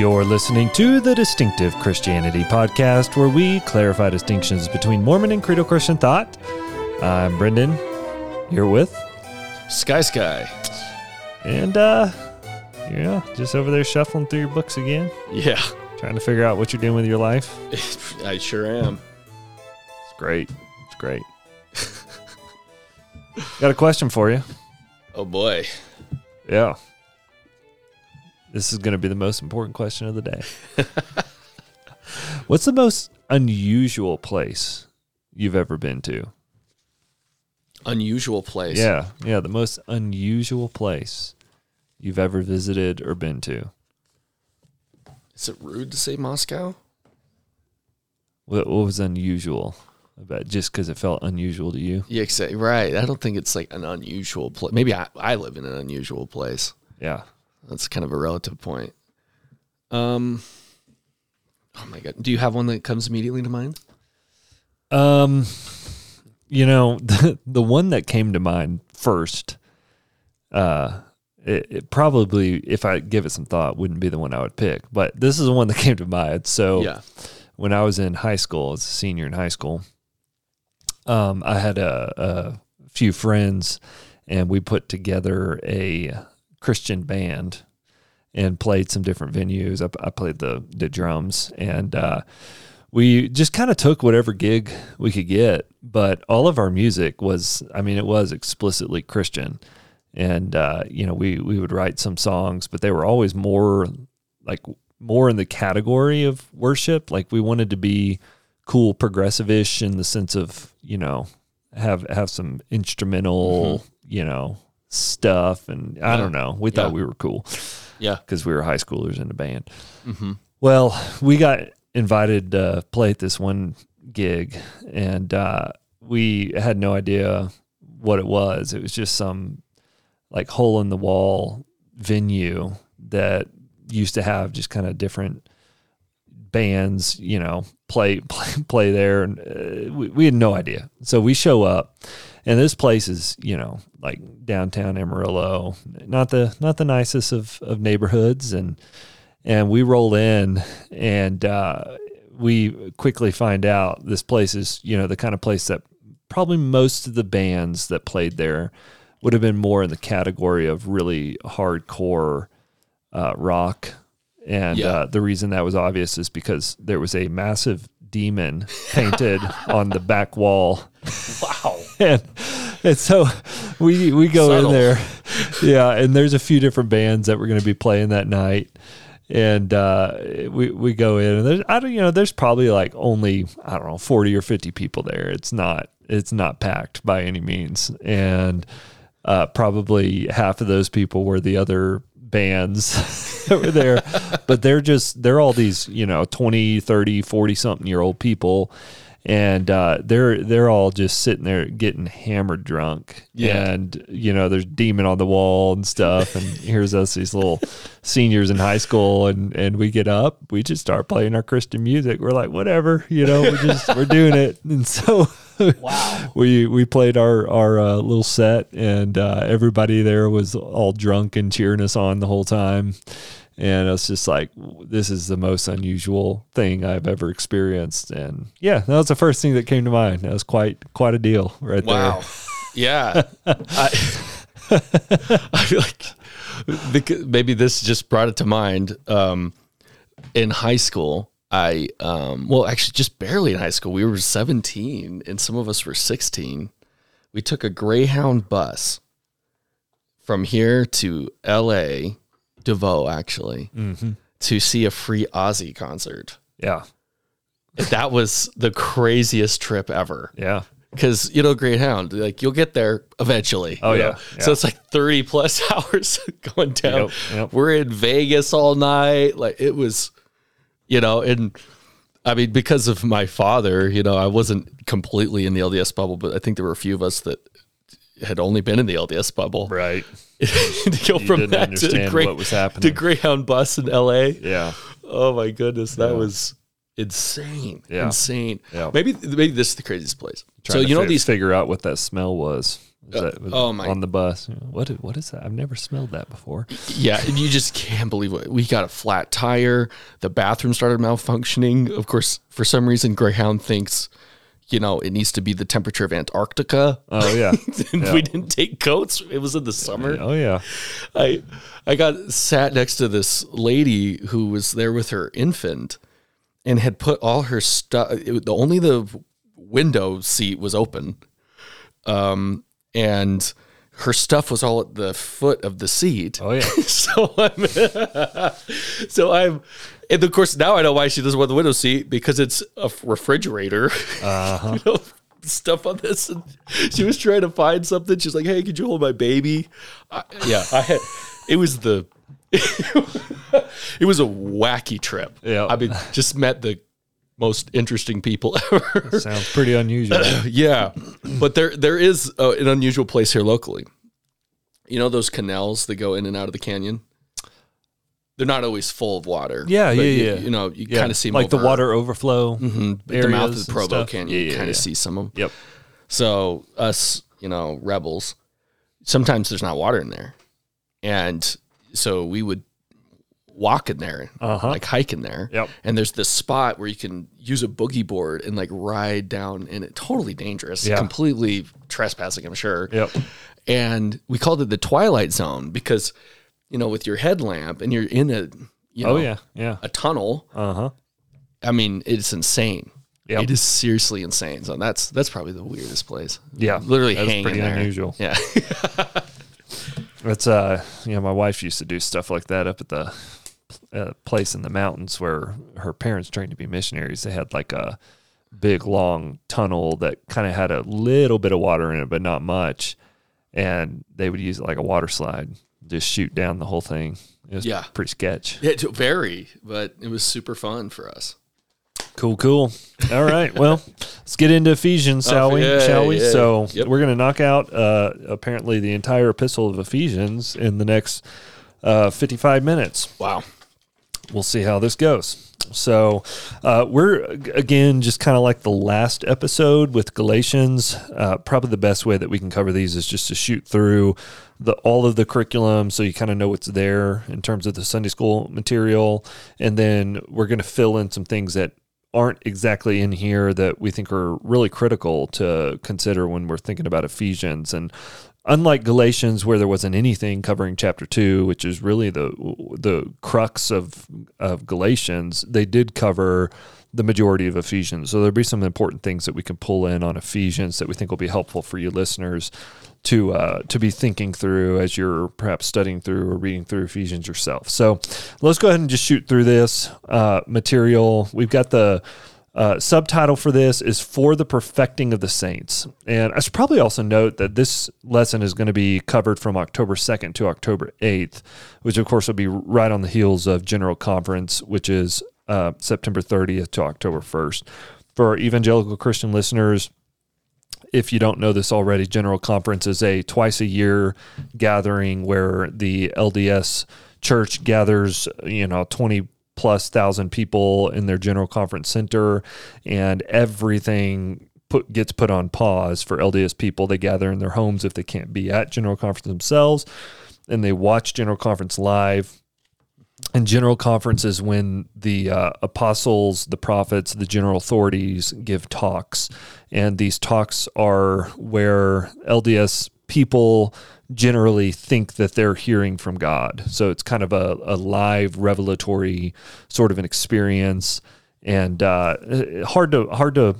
You're listening to the Distinctive Christianity podcast, where we clarify distinctions between Mormon and Credo Christian thought. I'm Brendon, You're with, Sky Sky. and uh, yeah, just over there shuffling through your books again, Yeah, trying to figure out what you're doing with your life. I sure am. It's great. It's great. Got a question for you. Oh boy. Yeah. This is going to be the most important question of the day. What's the most unusual place you've ever been to? Unusual place. Yeah, yeah, the most unusual place you've ever visited or been to. Is it rude to say Moscow? What, what was unusual about just because it felt unusual to you? Yeah, right. I don't think it's like an unusual place. Maybe I, I live in an unusual place. Yeah. That's kind of a relative point. Um. Oh my god. Do you have one that comes immediately to mind? Um, you know, the, the one that came to mind first, uh, it, it probably, if I give it some thought, wouldn't be the one I would pick. But this is the one that came to mind. So, Yeah. when I was in high school, as a senior in high school, um, I had a, a few friends, and we put together a Christian band and played some different venues. I, I played the the drums, and uh, we just kind of took whatever gig we could get. But all of our music was, I mean, it was explicitly Christian, and uh, you know, we we would write some songs, but they were always more like more in the category of worship. Like we wanted to be cool, progressive-ish in the sense of you know have have some instrumental, you know, stuff, and I Yeah. don't know. We thought Yeah. we were cool Yeah. because we were high schoolers in a band. Mm-hmm. Well, we got invited to play at this one gig, and uh, we had no idea what it was. It was just some like hole in the wall venue that used to have just kind of different bands, you know, play play, play there, and uh, we, we had no idea. So we show up, and this place is, you know, like downtown Amarillo, not the not the nicest of of neighborhoods, and and we roll in and uh, we quickly find out this place is you know the kind of place that probably most of the bands that played there would have been more in the category of really hardcore uh, rock and Yeah. uh, the reason that was obvious is because there was a massive demon painted on the back wall Wow. And, and so we we go Subtle. in there. Yeah and there's a few different bands that we're going to be playing that night. And uh, we we go in and there's I don't you know there's probably like only I don't know 40 or 50 people there. It's not it's not packed by any means. And uh, probably half of those people were the other bands that were there. But they're just they're all these you know 20 30 40 something year old people and uh, they're they're all just sitting there getting hammered drunk. Yeah. and you know there's demon on the wall and stuff. And here's us these little seniors in high school. And and we get up we just start playing our christian music. We're like whatever you know we're just we're doing it. And so Wow. we we played our our uh, little set. And uh, everybody there was all drunk and cheering us on the whole time and it's just like this is the most unusual thing I've ever experienced and yeah that was the first thing that came to mind that was quite quite a deal right Wow. Yeah. I, I feel like maybe this just brought it to mind. Um, in high school, I, um, well, actually, just barely in high school, we were 17 and some of us were 16. We took a Greyhound bus from here to LA, DeVoe, actually, there hmm to see a free Ozzy concert. yeah That was the craziest trip ever. yeah because you know Greyhound, like you'll get there eventually. Oh, yeah, yeah. so it's like thirty plus hours going down. Yep, yep. We're in Vegas all night. Like it was, you know, and I mean because of my father, you know, I wasn't completely in the LDS bubble, but I think there were a few of us that had only been in the LDS bubble. right to go you from that to Grey- what was to Greyhound bus in LA. yeah Oh my goodness, that Yeah. was insane. Yeah. Insane. Yeah. Maybe maybe this is the craziest place. Trying so to you know these figure out what that smell was Was uh, that- was oh my- On the bus. What? What is that? I've never smelled that before. Yeah, and you just can't believe it. We got a flat tire. The bathroom started malfunctioning. Of course, for some reason, Greyhound thinks, you know, it needs to be the temperature of Antarctica. Oh yeah. Yeah. we didn't take coats. It was in the summer. oh yeah. I I got sat next to this lady who was there with her infant and had put all her stuff. The only the window seat was open, um, and her stuff was all at the foot of the seat. Oh yeah. so I'm, so I'm, and of course now I know why she doesn't want the window seat because it's a refrigerator. Uh-huh. you know, stuff on this. And she was trying to find something. She's like, "Hey, could you hold my baby?" I, yeah, I had. It was the. it was a wacky trip. Yeah. I mean, just met the most interesting people ever. Sounds pretty unusual. yeah, but there there is uh, an unusual place here locally. You know those canals that go in and out of the canyon. They're not always full of water. Yeah, yeah, you, yeah. You know, you Yeah. kind of see like the water overflow. Mhm, at the mouth of the Provo. Canyon. Yeah, you yeah, kind yeah. of see some of them. Yep. So us, you know, rebels, sometimes there's not water in there, and so we would walk in there, Uh-huh. like hike in there. Yep. And there's this spot where you can use a boogie board and like ride down, and it totally dangerous, Yeah. completely trespassing, I'm sure. Yep. And we called it the Twilight Zone because, you know, with your headlamp and you're in a, you know, Oh yeah. Yeah. a tunnel. Uh huh. I mean, it's insane. Yep. It is seriously insane. So that's that's probably the weirdest place. Yeah. literally That's hanging pretty there. unusual. Yeah, It's uh, you know, my wife used to do stuff like that up at the uh, place in the mountains where her parents trained to be missionaries. They had like a big long tunnel that kind of had a little bit of water in it, but not much. And they would use it like a water slide, just shoot down the whole thing. It was Yeah. pretty sketch. yeah, very. But it was super fun for us. Cool, cool. All right. Well, let's get into Ephesians, shall Oh, we? yeah, shall we? yeah. So Yep. we're going to knock out uh, apparently the entire epistle of Ephesians in the next uh, 55 minutes. Wow. We'll see how this goes. So uh, we're again just kind of like the last episode with Galatians. Uh, probably the best way that we can cover these is just to shoot through the all of the curriculum, so you kind of know what's there in terms of the Sunday school material, and then we're going to fill in some things that aren't exactly in here that we think are really critical to consider when we're thinking about Ephesians and unlike Galatians where there wasn't anything covering chapter 2 which is really the the crux of of Galatians they did cover the majority of Ephesians so there'll be some important things that we can pull in on Ephesians that we think will be helpful for you listeners to uh, to be thinking through as you're perhaps studying through or reading through Ephesians yourself. So let's go ahead and just shoot through this uh, material. We've got the uh, subtitle for this is for the perfecting of the saints, and I should probably also note that this lesson is going to be covered from October second to October eighth, which of course will be right on the heels of General Conference, which is uh, September thirtieth to October first. For our evangelical Christian listeners, if you don't know this already, General Conference is a twice a year gathering where the LDS church gathers, you know, 20 plus thousand people in their General Conference Center, and everything put gets put on pause for LDS people. They gather in their homes if they can't be at General Conference themselves, and they watch General Conference live and general conference is when the uh, apostles, the prophets, the general authorities give talks. And these talks are where LDS people generally think that they're hearing from God. So it's kind of a, a live revelatory sort of an experience. And uh, hard to hard to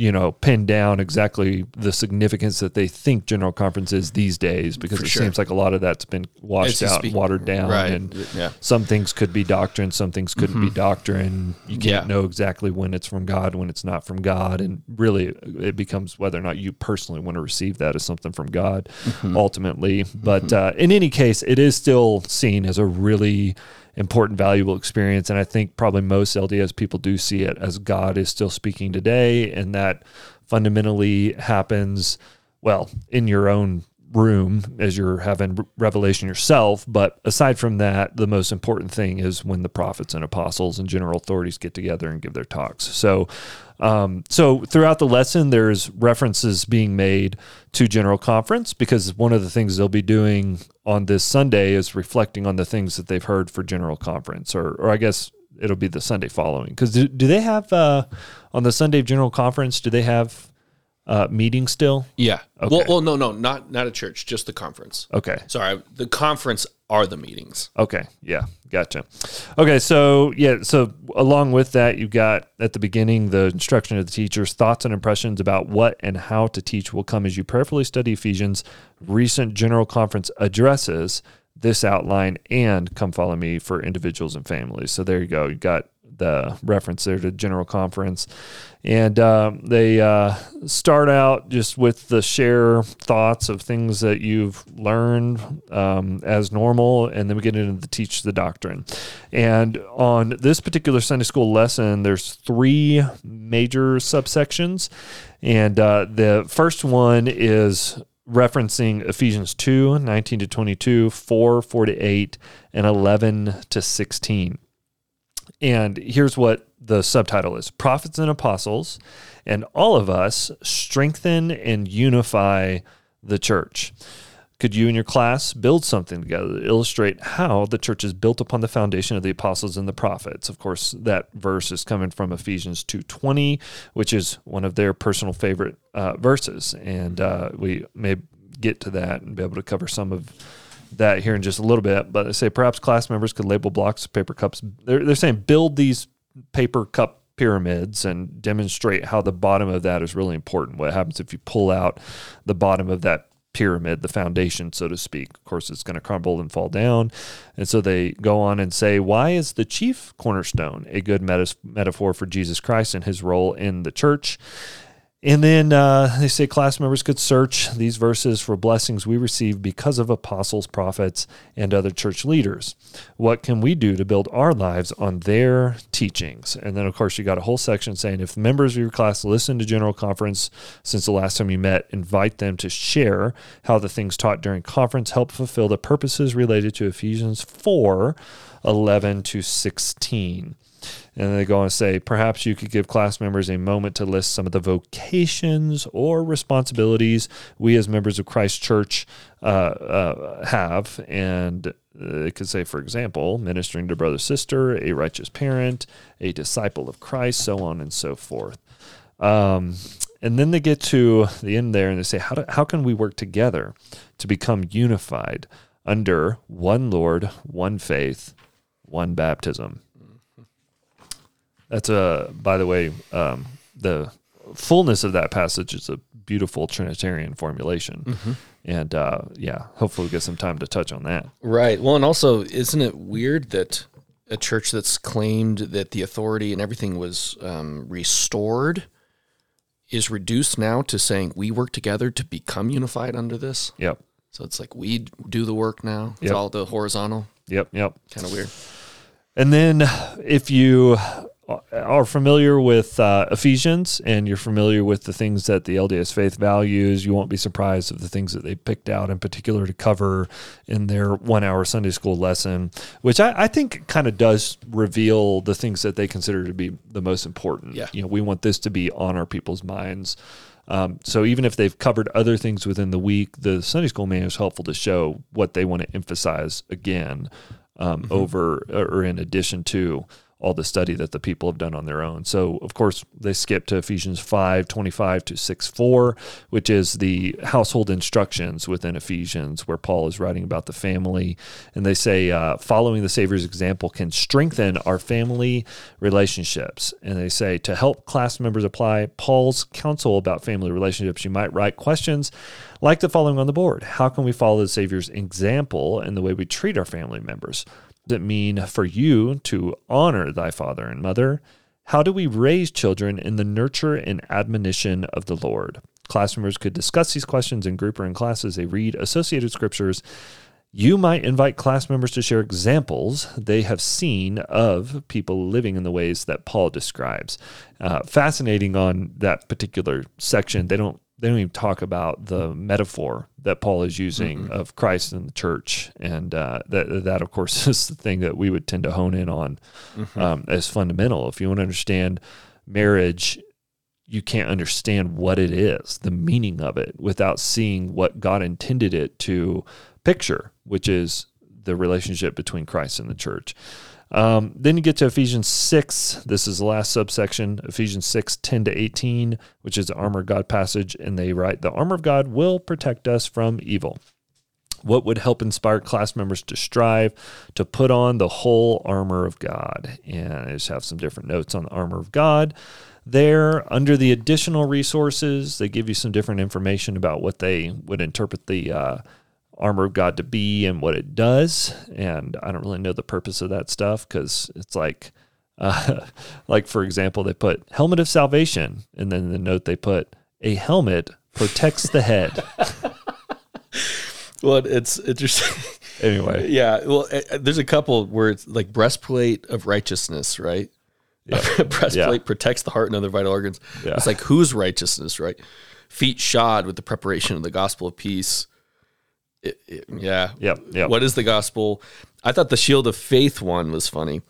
you know pin down exactly the significance that they think general conference is these days because For it sure. seems like a lot of that's been washed out, and watered down, Right. and Yeah. some things could be doctrine, some things couldn't be doctrine. You can't Yeah. know exactly when it's from God, when it's not from God, and really it becomes whether or not you personally want to receive that as something from God, ultimately. But uh, in any case, it is still seen as a really important, valuable experience, and I think probably most LDS people do see it as God is still speaking today, and that fundamentally happens well in your own room as you're having revelation yourself. But aside from that, the most important thing is when the prophets and apostles and general authorities get together and give their talks. So, um, so throughout the lesson, there's references being made to General Conference because one of the things they'll be doing on this Sunday is reflecting on the things that they've heard for General Conference, or, or I guess it'll be the Sunday following. Because do, do they have uh, on the Sunday of General Conference? Do they have uh, meeting still? Yeah. Okay. Well, well, no, no, not not a church, just the conference. Okay. Sorry, the conference are the meetings. Okay. Yeah. Gotcha. Okay. So, yeah. So, along with that, you've got at the beginning the instruction of the teachers, thoughts and impressions about what and how to teach will come as you prayerfully study Ephesians, recent general conference addresses, this outline, and come follow me for individuals and families. So, there you go. You got the reference there to general conference. And uh, they uh, start out just with the share thoughts of things that you've learned um, as normal and then we get into the teach the doctrine. And on this particular sunday school lesson there's three major subsections. And uh, the first one is referencing Ephesians 2 19 to 22, 4 4 to 8, and 11 to 16. And here's what the subtitle is Prophets and Apostles, and all of us strengthen and unify the church. Could you and your class build something together to illustrate how the church is built upon the foundation of the apostles and the prophets? Of course, that verse is coming from Ephesians 2.20, which is one of their personal favorite uh, verses. And uh, we may get to that and be able to cover some of that here in just a little bit. But they say perhaps class members could label blocks of paper cups. They're, they're saying build these paper cup pyramids and demonstrate how the bottom of that is really important. What happens if you pull out the bottom of that pyramid, the foundation, so to speak? Of course, it's going to crumble and fall down. And so they go on and say, why is the chief cornerstone a good metaphor for Jesus Christ and his role in the church? And then uh, they say class members could search these verses for blessings we receive because of apostles, prophets, and other church leaders. What can we do to build our lives on their teachings? And then, of course, you got a whole section saying if members of your class listen to General Conference since the last time you met, invite them to share how the things taught during conference help fulfill the purposes related to Ephesians 4 11 to 16. And they go on to say, perhaps you could give class members a moment to list some of the vocations or responsibilities we as members of Christ Church uh, uh, have. And they could say, for example, ministering to brother, sister, a righteous parent, a disciple of Christ, so on and so forth. Um, and then they get to the end there and they say, how, do, how can we work together to become unified under one Lord, one faith, one baptism? That's a, by the way, um, the fullness of that passage is a beautiful Trinitarian formulation. Mm-hmm. And uh, yeah, hopefully we get some time to touch on that. Right. Well, and also, isn't it weird that a church that's claimed that the authority and everything was um, restored is reduced now to saying we work together to become unified under this? Yep. So it's like we do the work now. It's Yep. all the horizontal. Yep. Yep. Kind of weird. And then if you are familiar with uh, Ephesians and you're familiar with the things that the LDS faith values, you won't be surprised of the things that they picked out in particular to cover in their one hour Sunday school lesson, which I, I think kind of does reveal the things that they consider to be the most important. Yeah. You know, we want this to be on our people's minds. Um, so even if they've covered other things within the week, the Sunday school manual is helpful to show what they want to emphasize again um, mm-hmm. over or in addition to all the study that the people have done on their own. So, of course, they skip to Ephesians 5 25 to 6 4, which is the household instructions within Ephesians, where Paul is writing about the family. And they say, uh, following the Savior's example can strengthen our family relationships. And they say, to help class members apply Paul's counsel about family relationships, you might write questions like the following on the board How can we follow the Savior's example in the way we treat our family members? That mean for you to honor thy father and mother? How do we raise children in the nurture and admonition of the Lord? Class members could discuss these questions in group or in class as they read associated scriptures. You might invite class members to share examples they have seen of people living in the ways that Paul describes. Uh, fascinating on that particular section. They don't they don't even talk about the metaphor that Paul is using mm-hmm. of Christ and the church, and uh, that that of course is the thing that we would tend to hone in on mm-hmm. um, as fundamental. If you want to understand marriage, you can't understand what it is, the meaning of it, without seeing what God intended it to picture, which is the relationship between Christ and the church. Um, then you get to Ephesians 6. This is the last subsection, Ephesians 6, 10 to 18, which is the armor of God passage. And they write, The armor of God will protect us from evil. What would help inspire class members to strive to put on the whole armor of God? And I just have some different notes on the armor of God there. Under the additional resources, they give you some different information about what they would interpret the uh, armor of God to be and what it does. And I don't really know the purpose of that stuff because it's like, uh, like for example, they put helmet of salvation, and then the note they put a helmet protects the head. well, it's interesting. Anyway, yeah. Well, there's a couple where it's like breastplate of righteousness, right? Yeah. breastplate yeah. protects the heart and other vital organs. Yeah. It's like whose righteousness, right? Feet shod with the preparation of the gospel of peace it, it, yeah. Yep. Yep. What is the gospel? I thought the shield of faith one was funny.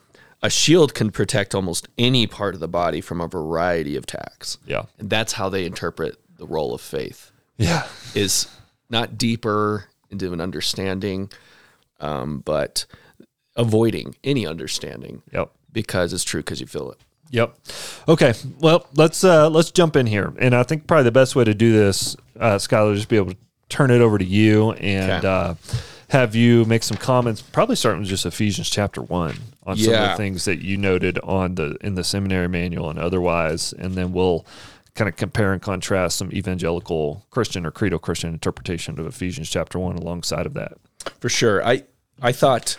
A shield can protect almost any part of the body from a variety of attacks. Yeah. And that's how they interpret the role of faith. Yeah. Is not deeper into an understanding, um, but avoiding any understanding. Yep. Because it's true because you feel it. Yep. Okay. Well, let's uh, let's jump in here, and I think probably the best way to do this, uh, Skyler, just be able to turn it over to you and okay. uh, have you make some comments. Probably starting with just Ephesians chapter one on yeah. some of the things that you noted on the in the seminary manual and otherwise, and then we'll kind of compare and contrast some evangelical Christian or credo Christian interpretation of Ephesians chapter one alongside of that. For sure, I I thought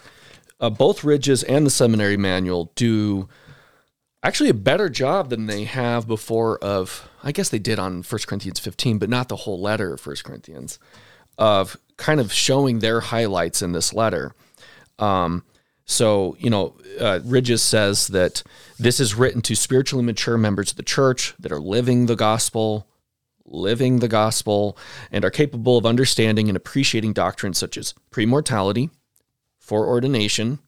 uh, both Ridges and the seminary manual do actually a better job than they have before of I guess they did on 1 Corinthians 15, but not the whole letter of 1 Corinthians, of kind of showing their highlights in this letter. Um, so, you know, uh, Ridges says that this is written to spiritually mature members of the church that are living the gospel, living the gospel, and are capable of understanding and appreciating doctrines such as premortality, foreordination,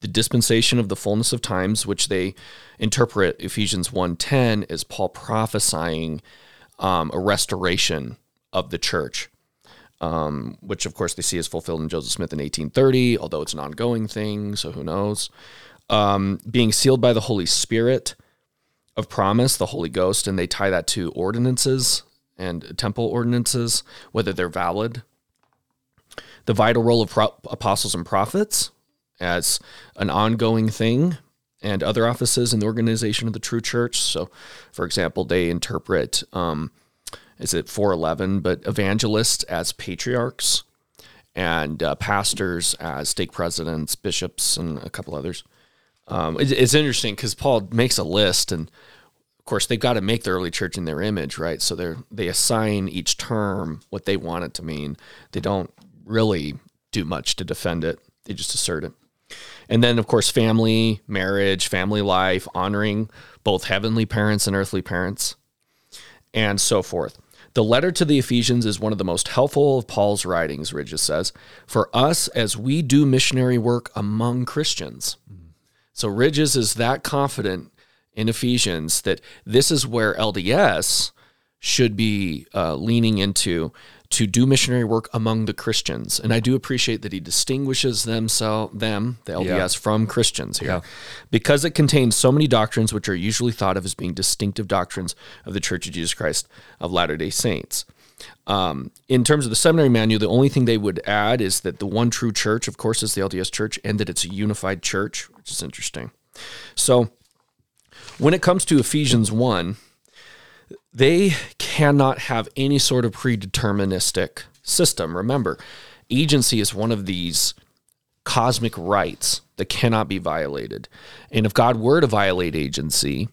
the dispensation of the fullness of times, which they interpret Ephesians 1.10 as Paul prophesying um, a restoration of the church, um, which of course they see as fulfilled in Joseph Smith in 1830, although it's an ongoing thing, so who knows. Um, being sealed by the Holy Spirit of promise, the Holy Ghost, and they tie that to ordinances and temple ordinances, whether they're valid. The vital role of pro- apostles and prophets, as an ongoing thing and other offices in the organization of the true church. So, for example, they interpret, um, is it 411, but evangelists as patriarchs and uh, pastors as stake presidents, bishops, and a couple others. Um, it, it's interesting because Paul makes a list, and of course they've got to make the early church in their image, right? So they they assign each term what they want it to mean. They don't really do much to defend it; they just assert it. And then, of course, family, marriage, family life, honoring both heavenly parents and earthly parents, and so forth. The letter to the Ephesians is one of the most helpful of Paul's writings, Ridges says, for us as we do missionary work among Christians. So Ridges is that confident in Ephesians that this is where LDS should be uh, leaning into to do missionary work among the Christians. And I do appreciate that he distinguishes them, so, them the LDS, yeah. from Christians here, yeah. because it contains so many doctrines which are usually thought of as being distinctive doctrines of the Church of Jesus Christ of Latter day Saints. Um, in terms of the seminary manual, the only thing they would add is that the one true church, of course, is the LDS church, and that it's a unified church, which is interesting. So, when it comes to Ephesians 1, they cannot have any sort of predeterministic system. Remember, agency is one of these cosmic rights that cannot be violated. And if God were to violate agency,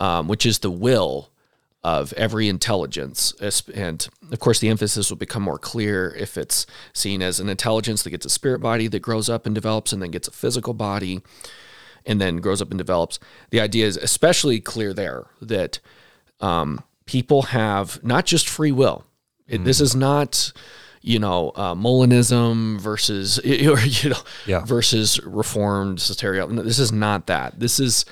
um, which is the will of every intelligence, and of course, the emphasis will become more clear if it's seen as an intelligence that gets a spirit body that grows up and develops and then gets a physical body and then grows up and develops. The idea is especially clear there that um, people have not just free will. It, This is not, you know, uh, Molinism versus or you know Yeah. versus Reformed soteria. No, This is not that. This is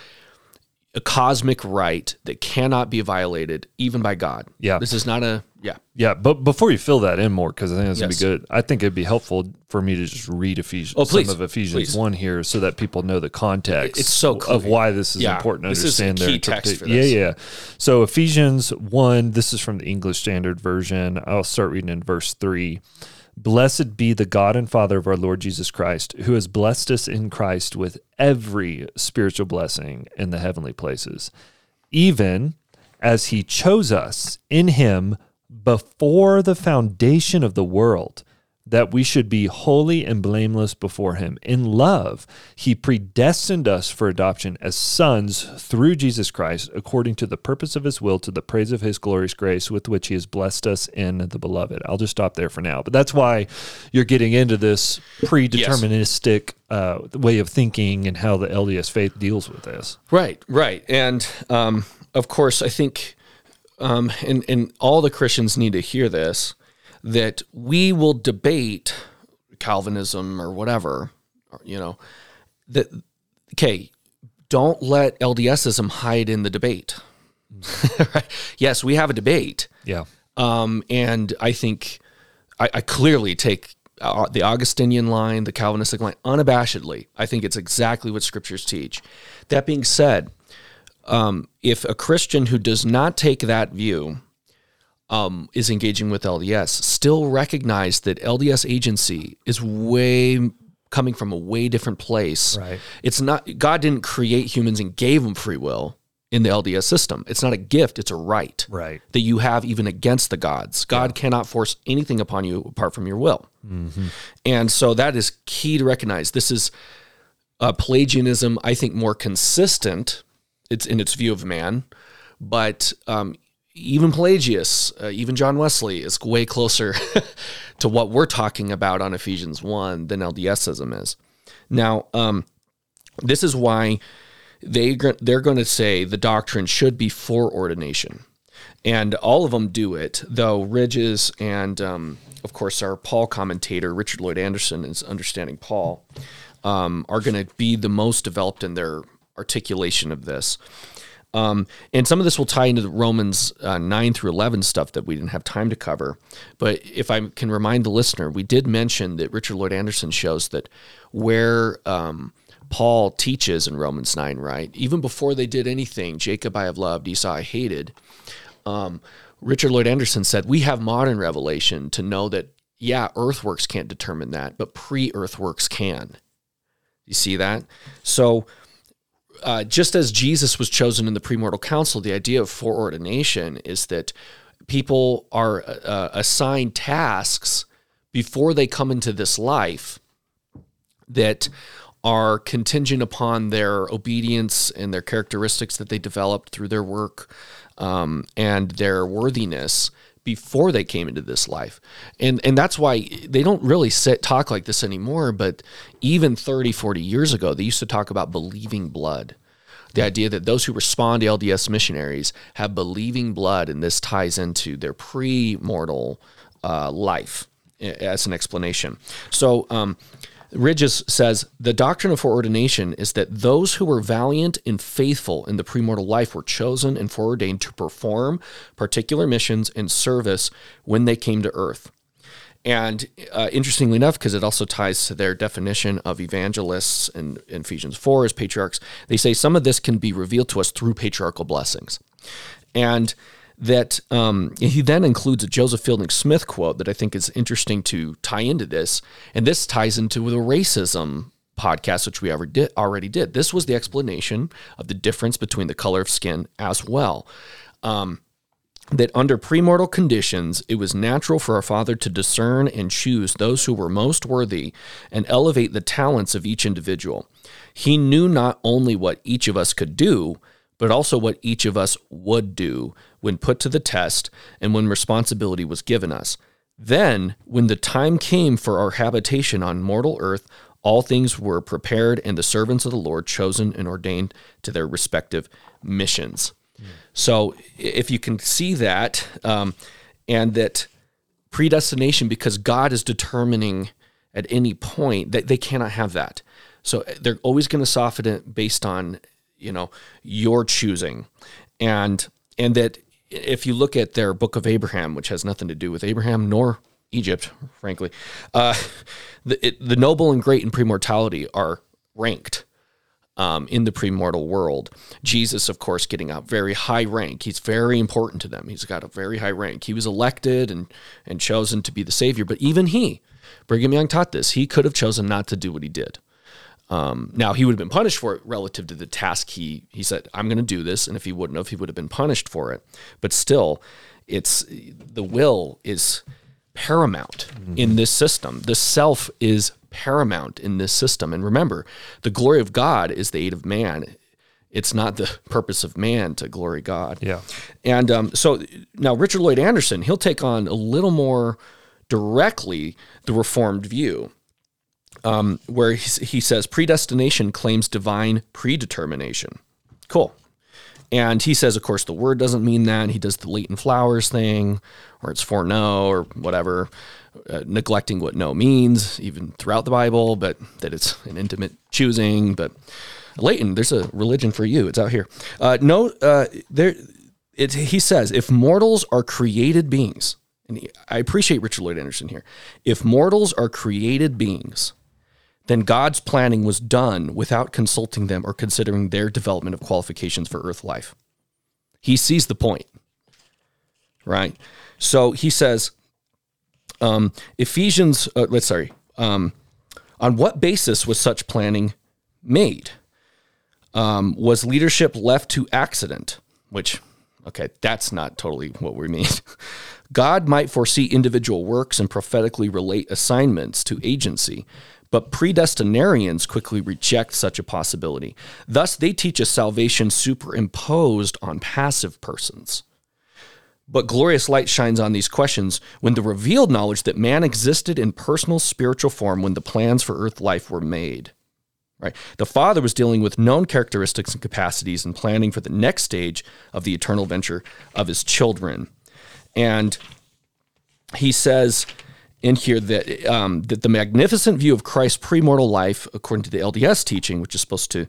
a cosmic right that cannot be violated even by God. Yeah. This is not a yeah. Yeah, but before you fill that in more, because I think it's Yes. gonna be good. I think it'd be helpful for me to just read Ephesians, Oh, please. some of Ephesians Please. one here, so that people know the context. It's so of why this is Yeah, important to this is understand. their key text. Yeah, yeah. So Ephesians one. This is from the English Standard Version. I'll start reading in verse three. Blessed be the God and Father of our Lord Jesus Christ, who has blessed us in Christ with every spiritual blessing in the heavenly places, even as he chose us in him before the foundation of the world, that we should be holy and blameless before him. In love, he predestined us for adoption as sons through Jesus Christ, according to the purpose of his will, to the praise of his glorious grace, with which he has blessed us in the beloved. I'll just stop there for now. But that's why you're getting into this predeterministic uh, way of thinking and how the LDS faith deals with this. Right, right. And um, of course, I think, um, and, and all the Christians need to hear this that we will debate Calvinism or whatever, or, you know, that, okay, don't let LDSism hide in the debate. right? Yes, we have a debate. Yeah. Um, and I think I, I clearly take uh, the Augustinian line, the Calvinistic line, unabashedly. I think it's exactly what scriptures teach. That being said, um, if a Christian who does not take that view um, is engaging with LDS, still recognize that LDS agency is way coming from a way different place. Right. It's not God didn't create humans and gave them free will in the LDS system. It's not a gift; it's a right Right. that you have even against the gods. God cannot force anything upon you apart from your will. And so that is key to recognize. This is uh, Pelagianism, I think, more consistent. It's in its view of man, but um, even Pelagius, uh, even John Wesley, is way closer to what we're talking about on Ephesians one than LDSism is. Now, um, this is why they they're going to say the doctrine should be foreordination. and all of them do it. Though Ridges and um, of course our Paul commentator Richard Lloyd Anderson is understanding Paul um, are going to be the most developed in their articulation of this. Um, and some of this will tie into the Romans uh, 9 through 11 stuff that we didn't have time to cover. But if I can remind the listener, we did mention that Richard Lloyd Anderson shows that where um, Paul teaches in Romans 9, right? Even before they did anything, Jacob I have loved, Esau I hated. Um, Richard Lloyd Anderson said, We have modern revelation to know that, yeah, earthworks can't determine that, but pre earthworks can. You see that? So, uh, just as Jesus was chosen in the premortal council, the idea of foreordination is that people are uh, assigned tasks before they come into this life that are contingent upon their obedience and their characteristics that they developed through their work um, and their worthiness before they came into this life. And and that's why they don't really sit talk like this anymore, but even 30, 40 years ago, they used to talk about believing blood. The idea that those who respond to LDS missionaries have believing blood, and this ties into their pre-mortal uh, life as an explanation. So, um, Ridges says the doctrine of foreordination is that those who were valiant and faithful in the premortal life were chosen and foreordained to perform particular missions and service when they came to earth. And uh, interestingly enough, because it also ties to their definition of evangelists in, in Ephesians 4 as patriarchs, they say some of this can be revealed to us through patriarchal blessings. And that um, he then includes a Joseph Fielding Smith quote that I think is interesting to tie into this. And this ties into the racism podcast, which we did, already did. This was the explanation of the difference between the color of skin as well. Um, that under premortal conditions, it was natural for our Father to discern and choose those who were most worthy and elevate the talents of each individual. He knew not only what each of us could do, but also what each of us would do when put to the test and when responsibility was given us. Then, when the time came for our habitation on mortal earth, all things were prepared and the servants of the Lord chosen and ordained to their respective missions. So if you can see that, um, and that predestination, because God is determining at any point that they cannot have that. So they're always going to soften it based on you know your choosing, and and that if you look at their Book of Abraham, which has nothing to do with Abraham nor Egypt, frankly, uh, the it, the noble and great in premortality are ranked um, in the premortal world. Jesus, of course, getting a very high rank. He's very important to them. He's got a very high rank. He was elected and and chosen to be the savior. But even he, Brigham Young taught this. He could have chosen not to do what he did. Um, now he would have been punished for it relative to the task he he said I'm going to do this, and if he wouldn't have, he would have been punished for it. But still, it's the will is paramount mm-hmm. in this system. The self is paramount in this system. And remember, the glory of God is the aid of man. It's not the purpose of man to glory God. Yeah. And um, so now Richard Lloyd Anderson, he'll take on a little more directly the Reformed view, um, where he, he says predestination claims divine predetermination. Cool. And he says, of course, the word doesn't mean that. He does the Leighton Flowers thing, or it's foreknow, or whatever uh, neglecting what no means, even throughout the Bible, but that it's an intimate choosing. But Leighton, there's a religion for you. It's out here. Uh, no, uh, there. It, he says, if mortals are created beings, and I appreciate Richard Lloyd Anderson here. If mortals are created beings, then God's planning was done without consulting them or considering their development of qualifications for earth life. He sees the point, right? So he says, um, Ephesians, uh, let's sorry, um, on what basis was such planning made? Um, was leadership left to accident? Which, okay, that's not totally what we mean. God might foresee individual works and prophetically relate assignments to agency, but predestinarians quickly reject such a possibility. Thus, they teach a salvation superimposed on passive persons. But glorious light shines on these questions when the revealed knowledge that man existed in personal spiritual form when the plans for earth life were made. Right? The Father was dealing with known characteristics and capacities and planning for the next stage of the eternal venture of his children. And he says in here that um, that the magnificent view of Christ's premortal life, according to the LDS teaching, which is supposed to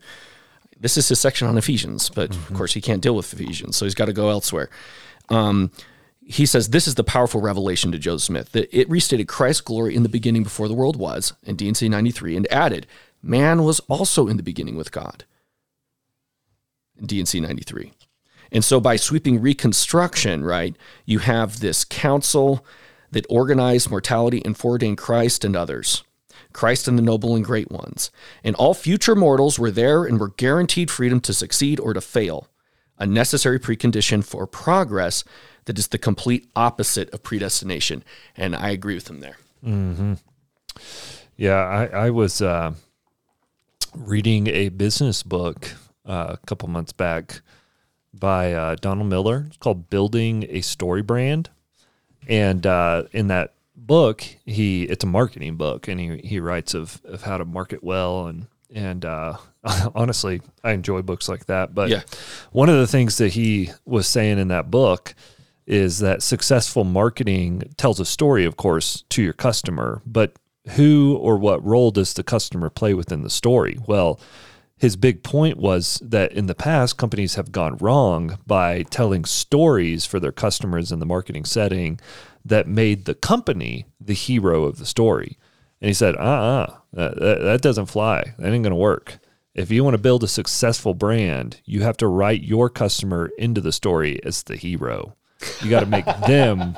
this is his section on Ephesians, but mm-hmm. of course he can't deal with Ephesians, so he's got to go elsewhere. Um, he says this is the powerful revelation to Joseph Smith that it restated Christ's glory in the beginning before the world was in D&C 93 and added man was also in the beginning with God in D&C 93. And so by sweeping reconstruction, right, you have this council that organized mortality and foreordained Christ and others. Christ and the noble and great ones. And all future mortals were there and were guaranteed freedom to succeed or to fail a necessary precondition for progress that is the complete opposite of predestination. And I agree with him there. Mm-hmm. Yeah, I, I was uh, reading a business book uh, a couple months back by uh, Donald Miller. It's called Building a Story Brand. And uh, in that book, he it's a marketing book, and he, he writes of, of how to market well and and uh, honestly, I enjoy books like that. But yeah. one of the things that he was saying in that book is that successful marketing tells a story, of course, to your customer, but who or what role does the customer play within the story? Well, his big point was that in the past, companies have gone wrong by telling stories for their customers in the marketing setting that made the company the hero of the story. And he said, uh uh-uh, uh, that, that doesn't fly. That ain't going to work. If you want to build a successful brand, you have to write your customer into the story as the hero. You got to make them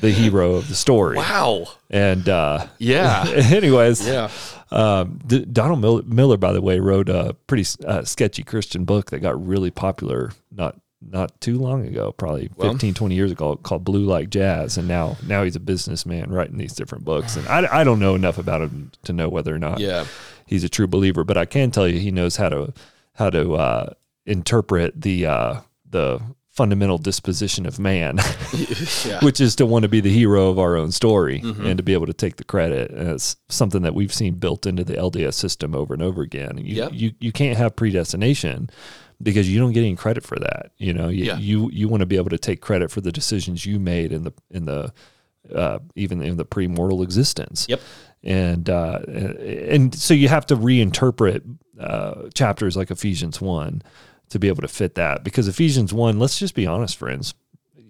the hero of the story. Wow. And uh, yeah. anyways, yeah. Um, D- Donald Miller, by the way, wrote a pretty uh, sketchy Christian book that got really popular not not too long ago, probably well, 15, 20 years ago, called Blue Like Jazz. And now, now he's a businessman writing these different books. And I, I don't know enough about him to know whether or not yeah. he's a true believer, but I can tell you he knows how to, how to, uh, interpret the, uh, the fundamental disposition of man, yeah. which is to want to be the hero of our own story mm-hmm. and to be able to take the credit. And it's something that we've seen built into the LDS system over and over again. You, yep. you, you can't have predestination because you don't get any credit for that. You know, you Yeah. you, you want to be able to take credit for the decisions you made in the in the uh, even in the pre-mortal existence. Yep. And uh, and so you have to reinterpret uh, chapters like Ephesians one to be able to fit that because Ephesians one. Let's just be honest, friends.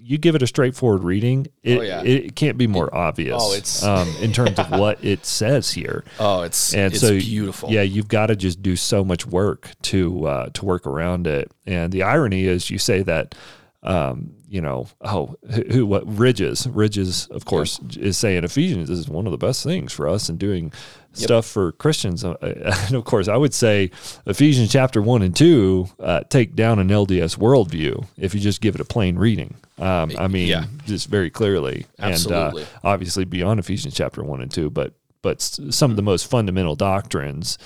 You give it a straightforward reading, it, Oh, yeah. it can't be more obvious. oh, it's- um, in terms of what it says here. Oh, it's And it's so, beautiful. Yeah, you've got to just do so much work to uh, to work around it. And the irony is, you say that, um, you know, oh, who, who what Ridges, Ridges, of course, is saying Ephesians is one of the best things for us in doing stuff for Christians. Uh, And of course, I would say Ephesians chapter one and two uh, take down an LDS worldview if you just give it a plain reading. Um, I mean, Yeah. just very clearly, Absolutely. and uh, obviously beyond Ephesians chapter one and two, but but some of the most fundamental doctrines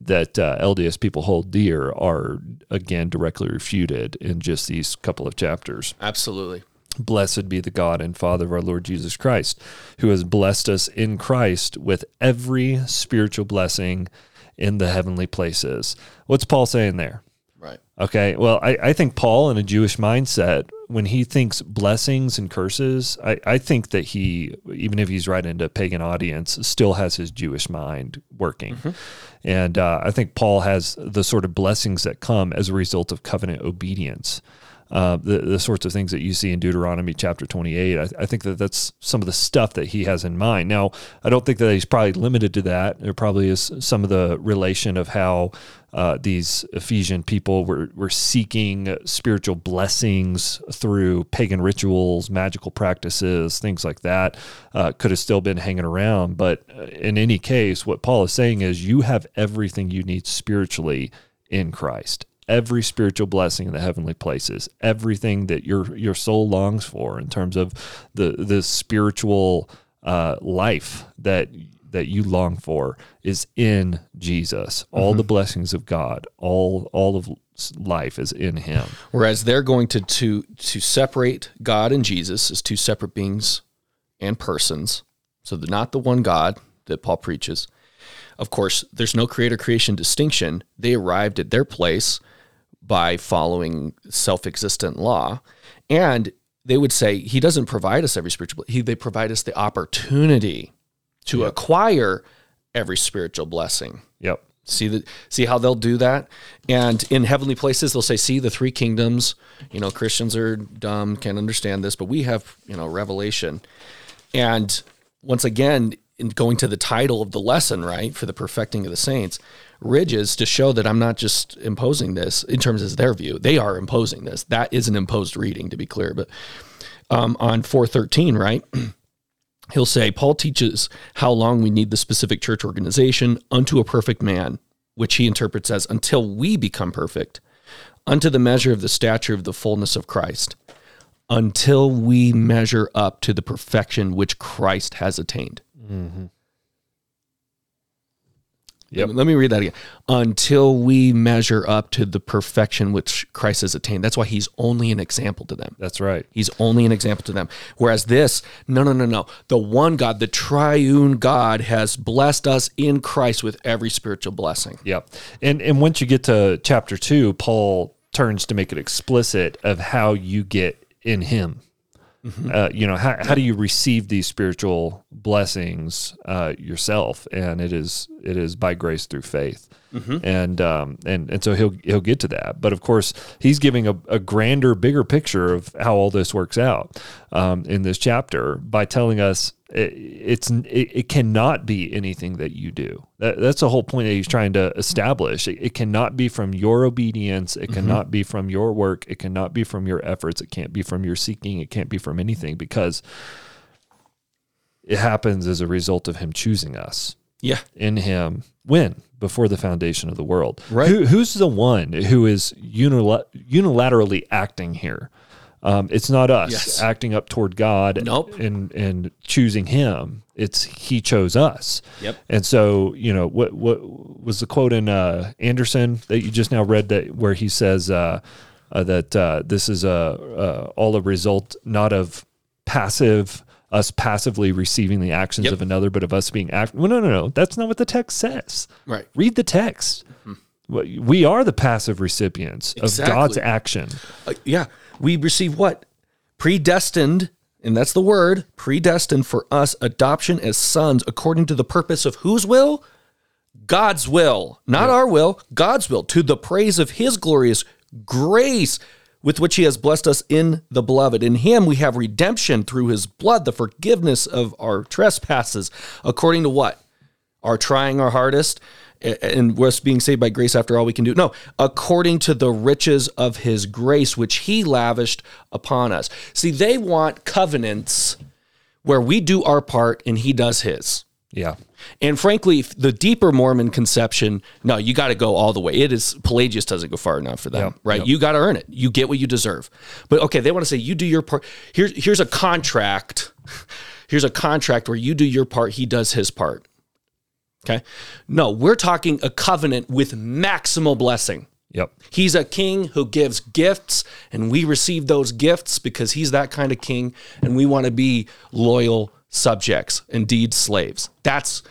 that uh, LDS people hold dear are again directly refuted in just these couple of chapters. Absolutely. Blessed be the God and Father of our Lord Jesus Christ, who has blessed us in Christ with every spiritual blessing in the heavenly places. What's Paul saying there? Right. Okay. Well, I, I think Paul, in a Jewish mindset, when he thinks blessings and curses, I, I think that he, even if he's right into a pagan audience, still has his Jewish mind working. And uh, I think Paul has the sort of blessings that come as a result of covenant obedience. Uh, the, the sorts of things that you see in Deuteronomy chapter 28. I, I think that that's some of the stuff that he has in mind. Now, I don't think that he's probably limited to that. There probably is some of the relation of how uh, these Ephesian people were, were seeking spiritual blessings through pagan rituals, magical practices, things like that. Uh, could have still been hanging around. But uh, in any case, what Paul is saying is you have everything you need spiritually in Christ every spiritual blessing in the heavenly places, everything that your your soul longs for in terms of the the spiritual uh, life that that you long for is in Jesus. All the blessings of God, all all of life is in Him. Whereas they're going to to to separate God and Jesus as two separate beings and persons. So they're not the one God that Paul preaches. Of course, there's no creator creation distinction. They arrived at their place by following self-existent law. And they would say he doesn't provide us every spiritual he they provide us the opportunity to acquire every spiritual blessing. Yep. See the see how they'll do that, and in heavenly places they'll say, "See the three kingdoms." You know, Christians are dumb, can't understand this, but we have you know revelation. And once again, in going to the title of the lesson, right, for the perfecting of the saints, ridges to show that I'm not just imposing this in terms of their view. They are imposing this. That is an imposed reading, to be clear. But um, on 413, right, he'll say, Paul teaches how long we need the specific church organization unto a perfect man, which he interprets as until we become perfect, unto the measure of the stature of the fullness of Christ, until we measure up to the perfection which Christ has attained. Yep. Let me read that again. Until we measure up to the perfection which Christ has attained. That's why he's only an example to them. That's right. He's only an example to them. Whereas this, no, no, no, no. The one God, the triune God, has blessed us in Christ with every spiritual blessing. Yep. And and once you get to chapter two, Paul turns to make it explicit of how you get in Him. Uh, you know, how, how do you receive these spiritual blessings uh, yourself? And it is it is by grace through faith. And um and and so he'll he'll get to that, but of course he's giving a, a grander, bigger picture of how all this works out um, in this chapter by telling us it, it's it, it cannot be anything that you do. That, that's the whole point that he's trying to establish. It, it cannot be from your obedience. It cannot be from your work. It cannot be from your efforts. It can't be from your seeking. It can't be from anything because it happens as a result of him choosing us Yeah. in him when before the foundation of the world. Right. Who, who's the one who is unila- unilaterally acting here? Um, it's not us Yes. acting up toward God Nope. and and choosing Him. It's He chose us. Yep. And so you know what what was the quote in uh, Anderson that you just now read that where he says uh, uh, that uh, this is a uh, all a result not of passive us passively receiving the actions Yep. of another, but of us being act. Well, no, no, no. That's not what the text says. Right. Read the text. We are the passive recipients Exactly. of God's action. Uh, yeah, we receive what? Predestined, and that's the word, predestined for us adoption as sons according to the purpose of whose will? God's will, not our will, God's will, to the praise of his glorious grace with which he has blessed us in the beloved. In him we have redemption through his blood, the forgiveness of our trespasses, according to what? Our trying our hardest and us being saved by grace after all we can do. No, according to the riches of his grace, which he lavished upon us. See, they want covenants where we do our part and he does his. Yeah. And frankly, the deeper Mormon conception, no, you got to go all the way. It is Pelagius doesn't go far enough for them, Yep, right? yep. You got to earn it. You get what you deserve. But okay, they want to say you do your part. Here's here's a contract. Here's a contract where you do your part, he does his part. Okay? No, we're talking a covenant with maximal blessing. Yep. He's a king who gives gifts, and we receive those gifts because he's that kind of king, and we want to be loyal subjects, indeed slaves. That's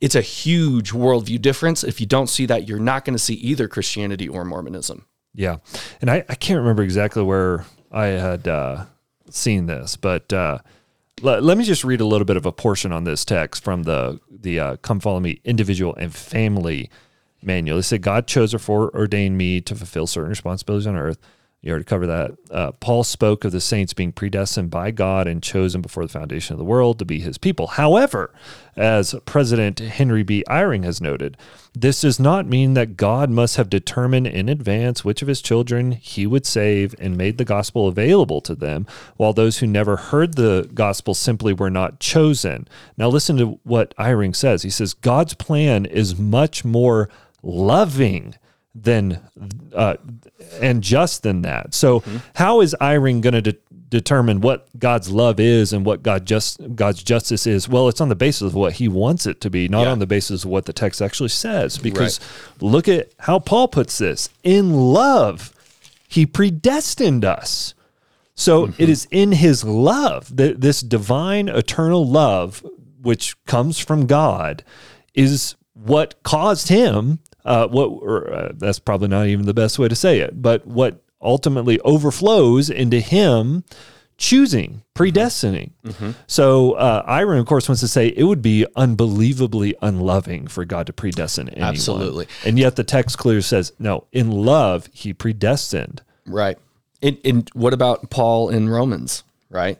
it's a huge worldview difference. If you don't see that, you're not going to see either Christianity or Mormonism. Yeah. And I, I can't remember exactly where I had uh, seen this, but uh, let, let me just read a little bit of a portion on this text from the, the uh, Come Follow Me individual and family manual. It said, God chose or foreordained me to fulfill certain responsibilities on earth. You already covered that. Uh, Paul spoke of the saints being predestined by God and chosen before the foundation of the world to be his people. However, as President Henry B. Eyring has noted, this does not mean that God must have determined in advance which of his children he would save and made the gospel available to them, while those who never heard the gospel simply were not chosen. Now, listen to what Eyring says. He says, God's plan is much more loving than uh, and just than that. So, how is Eyring going to de- determine what God's love is and what God just God's justice is? Well, it's on the basis of what He wants it to be, not Yeah. on the basis of what the text actually says. Because look at how Paul puts this: in love, He predestined us. So it is in His love that this divine, eternal love, which comes from God, is what caused Him. Uh, what or, uh, that's probably not even the best way to say it, but what ultimately overflows into Him choosing, predestining. So uh, Eyring, of course, wants to say it would be unbelievably unloving for God to predestine anyone. Absolutely. And yet the text clearly says, no, in love, He predestined. Right. And, and what about Paul in Romans, right?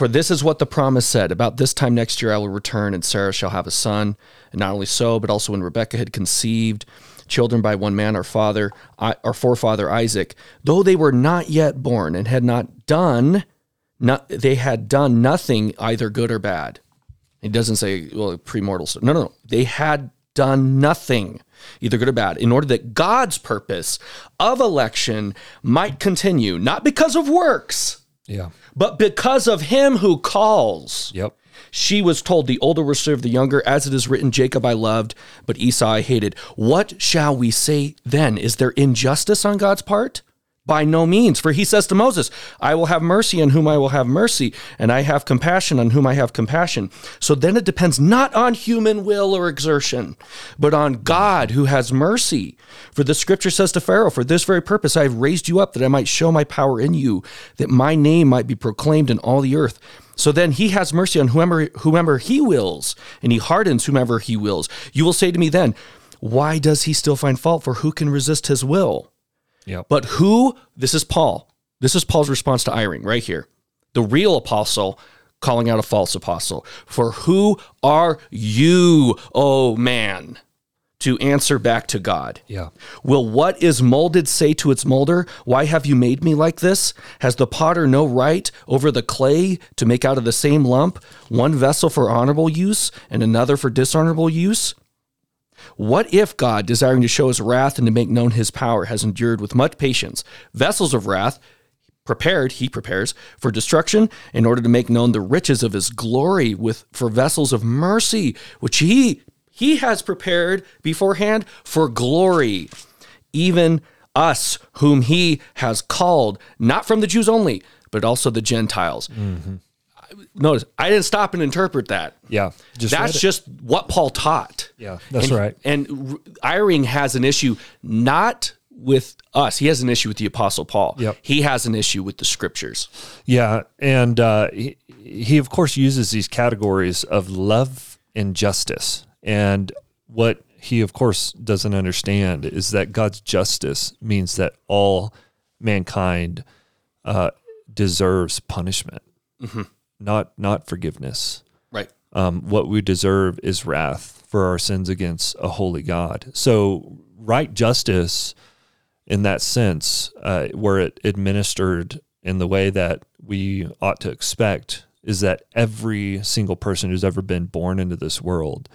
For this is what the promise said about this time next year I will return, and Sarah shall have a son. And not only so, but also when Rebekah had conceived children by one man, our father, our forefather Isaac, though they were not yet born and had not done, not, they had done nothing either good or bad. It doesn't say, well, premortal. stuff. No, no, no. They had done nothing, either good or bad, in order that God's purpose of election might continue, not because of works, Yeah. but because of him who calls. Yep. She was told, The older will serve the younger, as it is written, Jacob I loved, but Esau I hated. What shall we say then? Is there injustice on God's part? By no means, for he says to Moses, I will have mercy on whom I will have mercy, and I have compassion on whom I have compassion. So then it depends not on human will or exertion, but on God who has mercy. For the scripture says to Pharaoh, For this very purpose I have raised you up, that I might show my power in you, that my name might be proclaimed in all the earth. So then he has mercy on whomever, whomever he wills, and he hardens whomever he wills. You will say to me then, Why does he still find fault? For who can resist his will? Yep. But who, this is Paul. This is Paul's response to Eyring right here. The real apostle calling out a false apostle. For who are you, oh man, to answer back to God? Yeah. Will what is molded say to its molder, Why have you made me like this? Has the potter no right over the clay to make out of the same lump one vessel for honorable use and another for dishonorable use? What if God, desiring to show his wrath and to make known his power, has endured with much patience? Vessels of wrath, prepared, he prepares, for destruction, in order to make known the riches of his glory with for vessels of mercy, which he he has prepared beforehand for glory, even us whom he has called, not from the Jews only, but also the Gentiles. Mm-hmm. Notice I didn't stop and interpret that. Yeah. Just That's just what Paul taught. Yeah, that's and, right. And Eyring has an issue not with us. He has an issue with the Apostle Paul. Yep. He has an issue with the scriptures. Yeah, and uh, he, he of course uses these categories of love and justice, and what he of course doesn't understand is that God's justice means that all mankind uh, deserves punishment, not not forgiveness. Right. Um, what we deserve is wrath for our sins against a holy God. So, right justice, in that sense, uh, were it administered in the way that we ought to expect, is that every single person who's ever been born into this world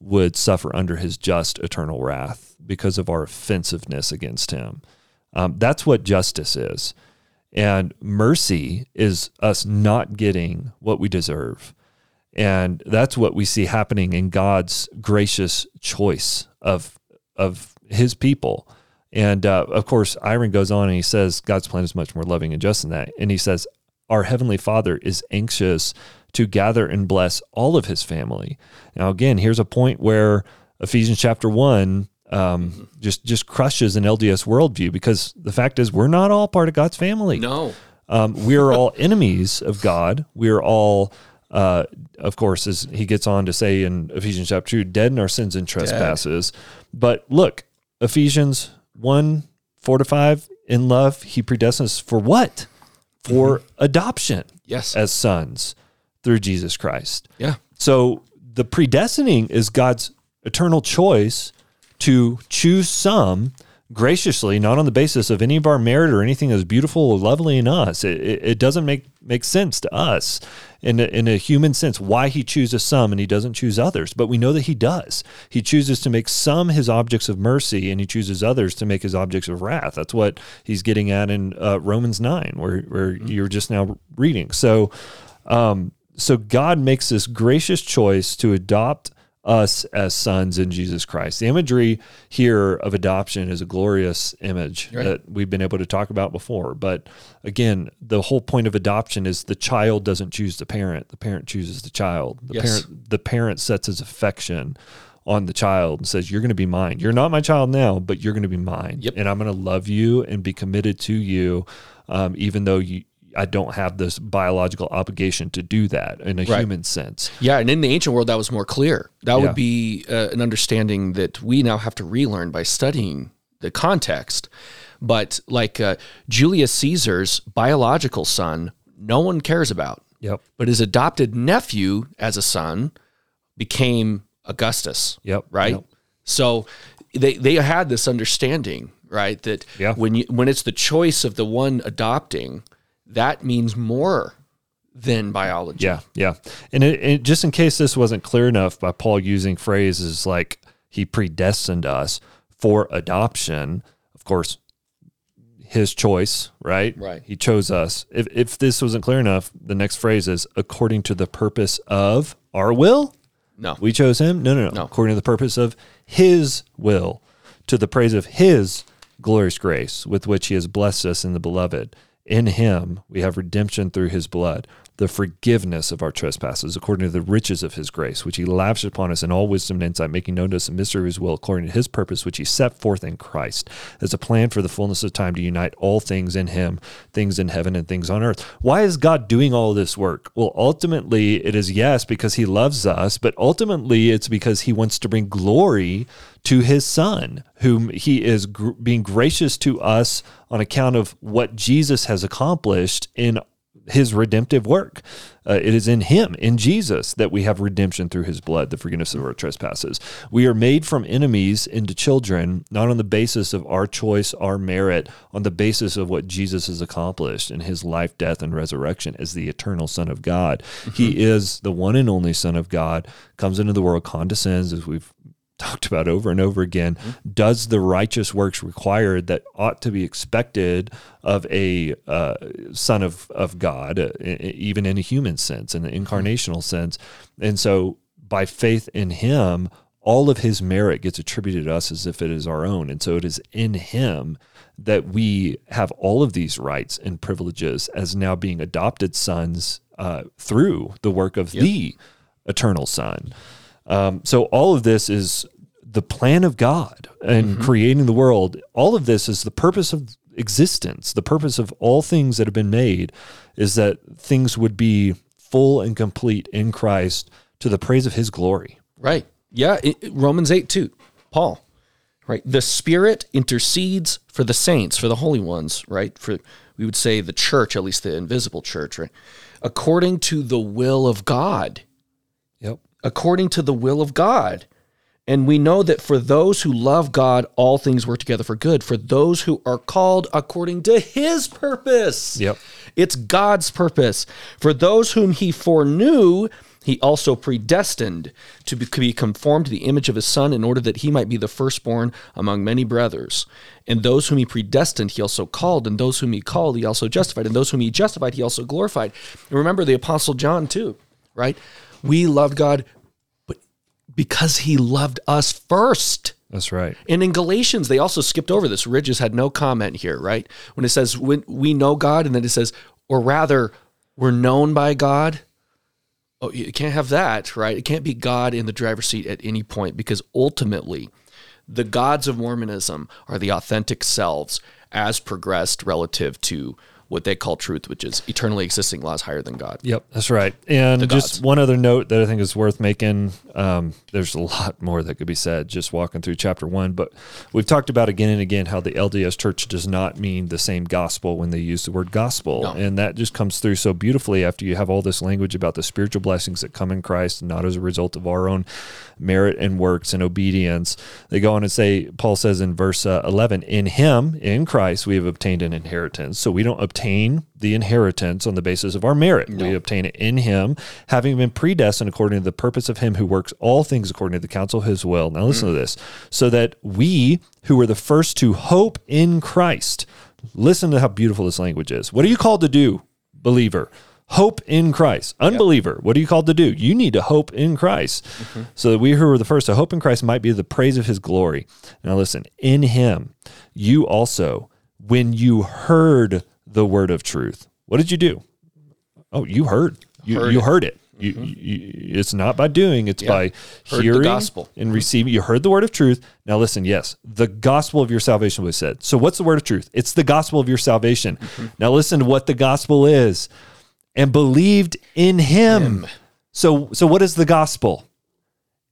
would suffer under his just eternal wrath because of our offensiveness against him. Um, that's what justice is. And mercy is us not getting what we deserve. And that's what we see happening in God's gracious choice of of his people. And uh, of course, Eyring goes on and he says God's plan is much more loving and just than that. And he says, Our heavenly Father is anxious to gather and bless all of his family. Now, again, here's a point where Ephesians chapter one um, just just crushes an LDS worldview because the fact is we're not all part of God's family. No. Um, we are all enemies of God. We are all, uh, of course, as he gets on to say in Ephesians chapter 2, dead in our sins and trespasses. But look, Ephesians 1 4 to 5, in love, he predestines for what? For adoption Yes. as sons through Jesus Christ. yeah. So the predestining is God's eternal choice to choose some graciously, not on the basis of any of our merit or anything that's beautiful or lovely in us. It, it, it doesn't make make sense to us in a, in a human sense why he chooses some and he doesn't choose others. But we know that he does. He chooses to make some his objects of mercy and he chooses others to make his objects of wrath. That's what he's getting at in uh, Romans nine, where where you're just now reading. So. Um, so God makes this gracious choice to adopt us as sons in Jesus Christ. The imagery here of adoption is a glorious image Right. that we've been able to talk about before. But again, the whole point of adoption is the child doesn't choose the parent; the parent chooses the child. The Yes. parent, the parent sets his affection on the child and says, "You're going to be mine. You're not my child now, but you're going to be mine, Yep. and I'm going to love you and be committed to you, um, even though you." I don't have this biological obligation to do that in a Right. human sense. Yeah, and in the ancient world, that was more clear. That Yeah. would be uh, an understanding that we now have to relearn by studying the context. But like uh, Julius Caesar's biological son, no one cares about. Yep. But his adopted nephew, as a son, became Augustus. Yep. Right. Yep. So they they had this understanding, right? That Yeah. when you when it's the choice of the one adopting, that means more than biology. Yeah, yeah. And it, it, just in case this wasn't clear enough by Paul using phrases like he predestined us for adoption, of course, his choice, right? Right. He chose us. If, if this wasn't clear enough, the next phrase is according to the purpose of our will. No. We chose him? No, no, no. No. According to the purpose of his will, to the praise of his glorious grace with which he has blessed us in the beloved. In him we have redemption through his blood, the forgiveness of our trespasses, according to the riches of his grace, which he lavished upon us in all wisdom and insight, making known to us the mystery of his will, according to his purpose, which he set forth in Christ, as a plan for the fullness of time to unite all things in him, things in heaven and things on earth. Why is God doing all this work? Well, ultimately, it is yes, because he loves us, but ultimately, it's because he wants to bring glory to his son, whom he is gr- being gracious to us on account of what Jesus has accomplished in his redemptive work. Uh, it is in him, in Jesus, that we have redemption through his blood, the forgiveness of our trespasses. We are made from enemies into children, not on the basis of our choice, our merit, on the basis of what Jesus has accomplished in his life, death, and resurrection as the eternal Son of God. He is the one and only Son of God, comes into the world, condescends, as we've talked about over and over again, does the righteous works required that ought to be expected of a uh, son of, of God, uh, even in a human sense, in an incarnational sense. And so by faith in him, all of his merit gets attributed to us as if it is our own. And so it is in him that we have all of these rights and privileges as now being adopted sons uh, through the work of yep. the eternal Son. Um, so all of this is the plan of God and mm-hmm. creating the world. All of this is the purpose of existence. The purpose of all things that have been made is that things would be full and complete in Christ to the praise of his glory. Right. Yeah. It, Romans 8 2. Paul. Right. The Spirit intercedes for the saints, for the holy ones, right? For, we would say, the church, at least the invisible church, right? According to the will of God. Yep. According to the will of God. And we know that for those who love God, all things work together for good. For those who are called according to his purpose. Yep. It's God's purpose. For those whom he foreknew, he also predestined to be conformed to the image of his son in order that he might be the firstborn among many brothers. And those whom he predestined, he also called. And those whom he called, he also justified. And those whom he justified, he also glorified. And remember the Apostle John, too, right? We loved God because he loved us first. That's right. And in Galatians, they also skipped over this. Ridges had no comment here, right? When it says when we know God, and then it says, or rather, we're known by God. Oh, you can't have that, right? It can't be God in the driver's seat at any point because ultimately, the gods of Mormonism are the authentic selves as progressed relative to what they call truth, which is eternally existing laws higher than God. Yep, that's right. And just one other note that I think is worth making. Um, there's a lot more that could be said just walking through chapter one, but we've talked about again and again how the LDS church does not mean the same gospel when they use the word gospel. No. And that just comes through so beautifully after you have all this language about the spiritual blessings that come in Christ, not as a result of our own merit and works and obedience. They go on and say, Paul says in verse uh, 11, in him, in Christ, we have obtained an inheritance. So we don't obtain obtain the inheritance on the basis of our merit. No. We obtain it in Him, having been predestined according to the purpose of Him who works all things according to the counsel of His will. Now, listen mm. to this so that we who were the first to hope in Christ, listen to how beautiful this language is. What are you called to do, believer? Hope in Christ. Unbeliever, yep. what are you called to do? You need to hope in Christ. Mm-hmm. So that we who were the first to hope in Christ might be the praise of his glory. Now, listen, in him, you also, when you heard the word of truth. What did you do? Oh, you heard. You heard you it. heard it. You, mm-hmm. you, it's not by doing; it's yeah. by heard hearing gospel. and receiving. You heard the word of truth. Now listen. Yes, the gospel of your salvation was said. So, what's the word of truth? It's the gospel of your salvation. Mm-hmm. Now listen to what the gospel is, and believed in Him. him. So, so what is the gospel?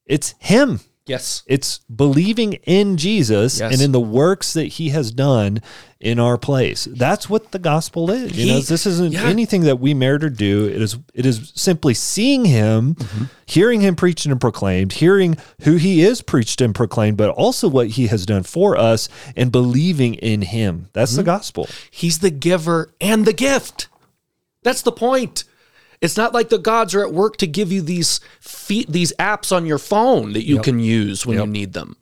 It's Him. Yes. It's believing in Jesus yes. and in the works that he has done in our place. That's what the gospel is. He, you know, this isn't yeah. anything that we merit or do. It is it is simply seeing him, mm-hmm. hearing him preached and proclaimed, hearing who he is preached and proclaimed, but also what he has done for us and believing in him. That's mm-hmm. the gospel. He's the giver and the gift. That's the point. It's not like the gods are at work to give you these feet, these apps on your phone that you yep. can use when yep. you need them.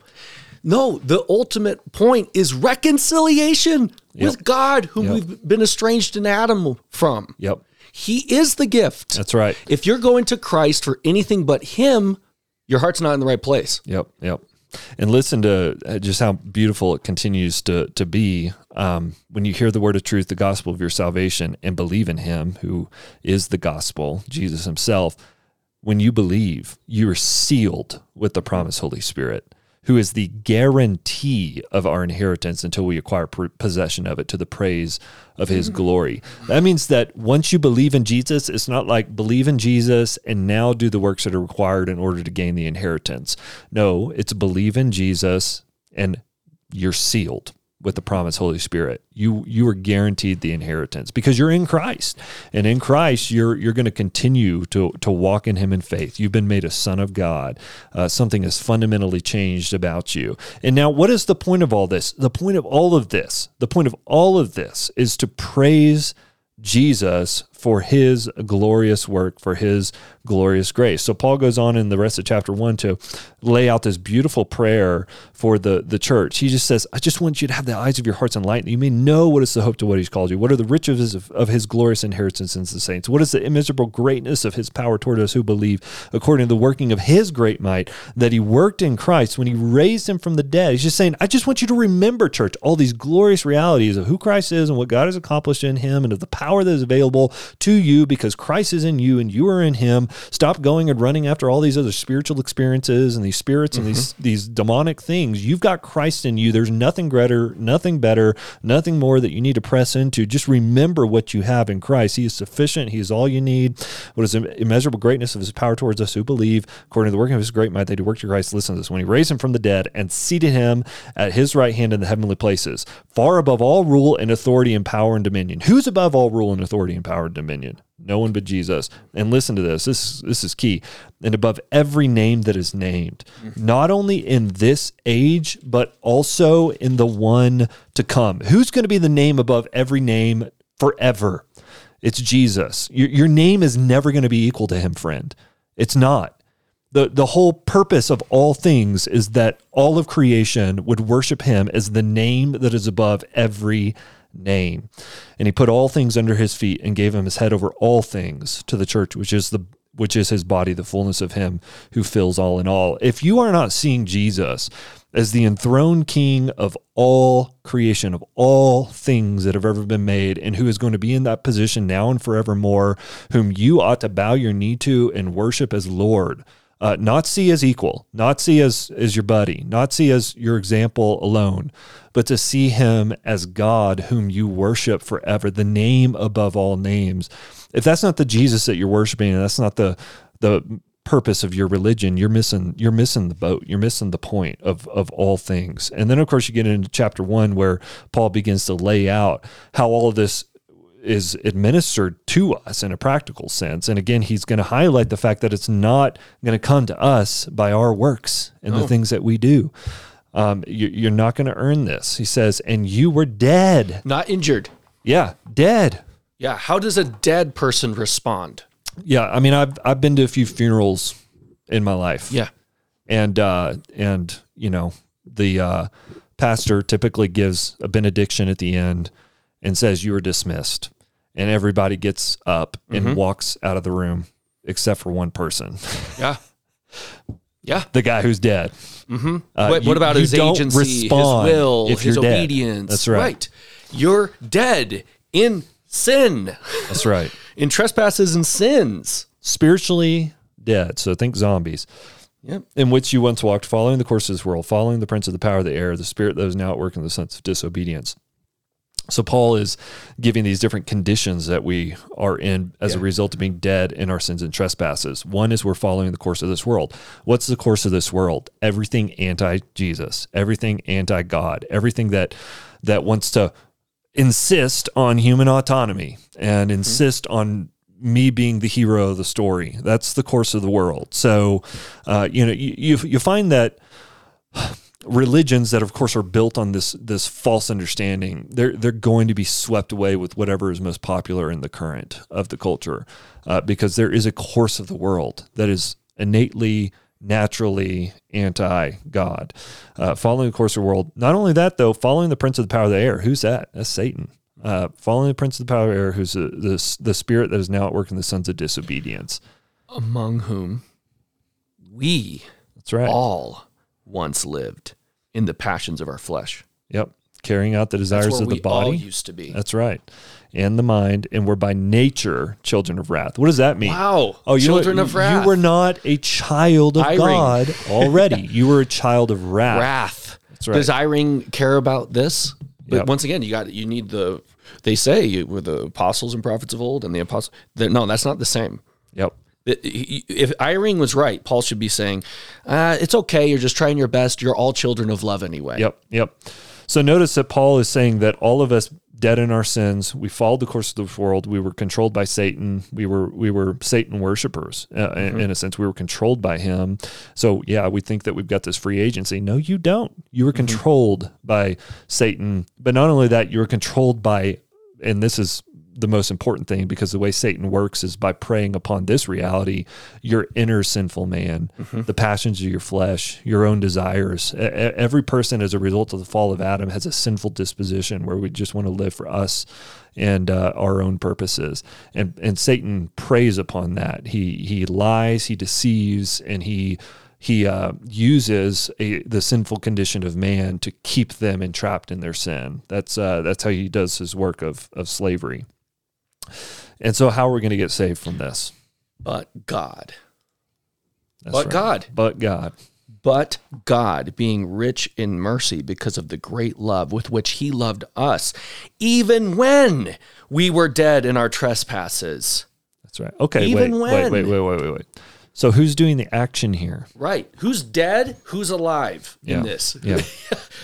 No, the ultimate point is reconciliation yep. with God, whom we've been estranged in Adam from. Yep. He is the gift. That's right. If you're going to Christ for anything but Him, your heart's not in the right place. Yep. Yep and listen to uh, just how beautiful it continues to to be um, when you hear the word of truth, the gospel of your salvation, and believe in Him who is the gospel, Jesus Himself. When you believe, you are sealed with the promised Holy Spirit who is the guarantee of our inheritance until we acquire possession of it to the praise of his mm-hmm. glory. That means that once you believe in Jesus, it's not like believe in Jesus and now do the works that are required in order to gain the inheritance. No, it's believe in Jesus and you're sealed with the promise Holy Spirit. You you are guaranteed the inheritance because you're in Christ. And in Christ you're you're going to continue to to walk in him in faith. You've been made a son of God. Uh, something has fundamentally changed about you. And now what is the point of all this? The point of all of this, the point of all of this is to praise Jesus for his glorious work, for his glorious grace. So Paul goes on in the rest of chapter one to lay out this beautiful prayer for the, the church. He just says, I just want you to have the eyes of your hearts enlightened. You may know what is the hope to what he's called you. What are the riches of, of his glorious inheritance in the saints? What is the immeasurable greatness of his power toward us who believe, according to the working of his great might that he worked in Christ when he raised him from the dead? He's just saying, I just want you to remember, church, all these glorious realities of who Christ is and what God has accomplished in him and of the power that is available to you because Christ is in you and you are in him. Stop going and running after all these other spiritual experiences and these spirits and these mm-hmm. these demonic things. You've got Christ in you. There's nothing greater, nothing better, nothing more that you need to press into. Just remember what you have in Christ. He is sufficient. He is all you need. What is the immeasurable greatness of his power towards us who believe, according to the working of his great might, they do work to Christ. Listen to this. When he raised him from the dead and seated him at his right hand in the heavenly places, far above all rule and authority and power and dominion. Who's above all rule and authority and power and dominion? No one but Jesus. And listen to this. This this is key. And above every name that is named, mm-hmm. not only in this age, but also in the one to come. Who's going to be the name above every name forever? It's Jesus. Your, your name is never going to be equal to him, friend. It's not. The, the whole purpose of all things is that all of creation would worship him as the name that is above every name. And he put all things under his feet and gave him his head over all things to the church, which is the which is his body, the fullness of him who fills all in all. If you are not seeing Jesus as the enthroned king of all creation, of all things that have ever been made, and who is going to be in that position now and forevermore, whom you ought to bow your knee to and worship as Lord, uh, not see as equal, not see as as your buddy, not see as your example alone, but to see him as God whom you worship forever, the name above all names. If that's not the Jesus that you're worshiping, and that's not the the purpose of your religion, you're missing you're missing the boat. You're missing the point of of all things. And then of course you get into chapter 1 where Paul begins to lay out how all of this is administered to us in a practical sense. And again, he's going to highlight the fact that it's not going to come to us by our works and the things that we do. Um, you, you're not going to earn this. He says, and you were dead. Not injured. Yeah, dead. Yeah. How does a dead person respond? Yeah, I mean, I've I've been to a few funerals in my life. Yeah. and uh, and you know the uh, pastor typically gives a benediction at the end and says you are dismissed, and everybody gets up and walks out of the room except for one person, Yeah. Yeah. the guy who's dead. Mm-hmm. what, what about his agency, his will, if his you're dead. obedience? That's right. You're dead in sin, That's right. in trespasses and sins. Spiritually dead. So think zombies. Yep. in which you once walked, following the course of this world, following the prince of the power of the air, the spirit that is now at work in the sense of disobedience. So Paul is giving these different conditions that we are in as a result of being dead in our sins and trespasses. One is we're following the course of this world. What's the course of this world? Everything anti-Jesus, everything anti-God, everything that that wants to insist on human autonomy and insist on me being the hero of the story. That's the course of the world. So, uh, you know, you, you you find that religions that of course are built on this this false understanding they're they're going to be swept away with whatever is most popular in the current of the culture uh, because there is a course of the world that is innately naturally anti-god. Uh, following the course of the world not only that though following the prince of the power of the air who's that? That's satan. Uh, following the prince of the power of the air who's the, the, the spirit that is now at work in the sons of disobedience. Among whom we that's right. all once lived in the passions of our flesh. yep carrying out the desires of the we all body used to be. That's right. And the mind, and we're by nature children of wrath. What does that mean? Wow. Oh, you Children of wrath. You were not a child of Eyring. God already. you were a child of wrath. wrath. That's right. Does Eyring care about this? But Yep. once again, you got you need the. They say you, with the apostles and prophets of old and the apostles. No, that's not the same. Yep. If Eyring was right, Paul should be saying, uh, "It's okay. You're just trying your best. You're all children of love anyway." Yep. Yep. So notice that Paul is saying that all of us dead in our sins, we followed the course of the world. We were controlled by Satan. We were we were Satan worshipers uh, in- in a sense. We were controlled by him. So yeah, we think that we've got this free agency. No, you don't. You were controlled by Satan. But not only that, you were controlled by, and this is the most important thing because the way Satan works is by preying upon this reality, your inner sinful man, the passions of your flesh, your own desires. Every person, as a result of the fall of Adam, has a sinful disposition where we just want to live for us and uh, our own purposes. And and Satan preys upon that. He he lies, he deceives, and he he uh, uses a, the sinful condition of man to keep them entrapped in their sin. That's uh, that's how he does his work of of slavery. And so, how are we going to get saved from this? But God. That's But God. But God. But God, being rich in mercy because of the great love with which he loved us, even when we were dead in our trespasses. That's right. Okay. Even wait, wait, wait, wait, wait, wait, wait. So, who's doing the action here? Right. Who's dead? Who's alive in this? Yeah.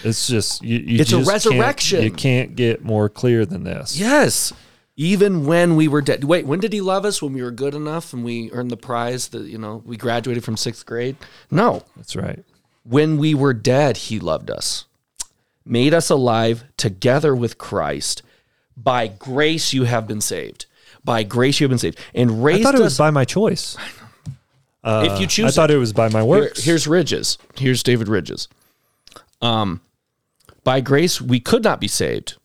It's just you. you It's a just can't- resurrection. you can't get more clear than this. Yes. Even when we were dead. Wait, when did he love us? When we were good enough and we earned the prize that, you know, we graduated from sixth grade? No. That's right. When we were dead, he loved us, made us alive together with Christ. By grace, you have been saved. By grace, you have been saved. And I raised thought it us. was by my choice. if you choose, I thought it was by my Here- here's Ridges. Here's David Ridges. Um, by grace we could not be saved.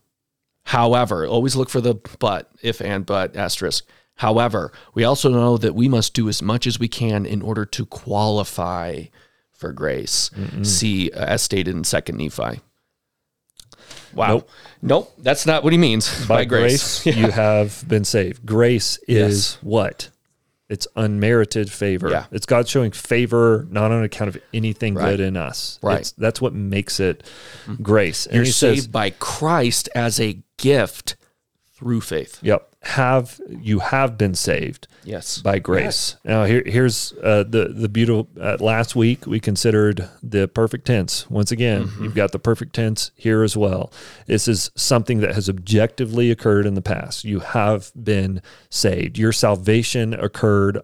However, always look for the but, if and but asterisk. However, we also know that we must do as much as we can in order to qualify for grace. See, uh, as stated in Second Nephi. Wow. Nope. Nope. that's not what he means. by, grace, you have been saved. Grace is what? It's unmerited favor. Yeah. It's God showing favor not on account of anything Right. good in us. Right. It's, that's what makes it mm-hmm. grace. And You're saved says, by Christ as a gift through faith. "Yep, have you have been saved Yes. by grace." Now here, here's uh, the the beautiful. Uh, last week we considered the perfect tense. Once again, Mm-hmm. you've got the perfect tense here as well. This is something that has objectively occurred in the past. You have been saved. Your salvation occurred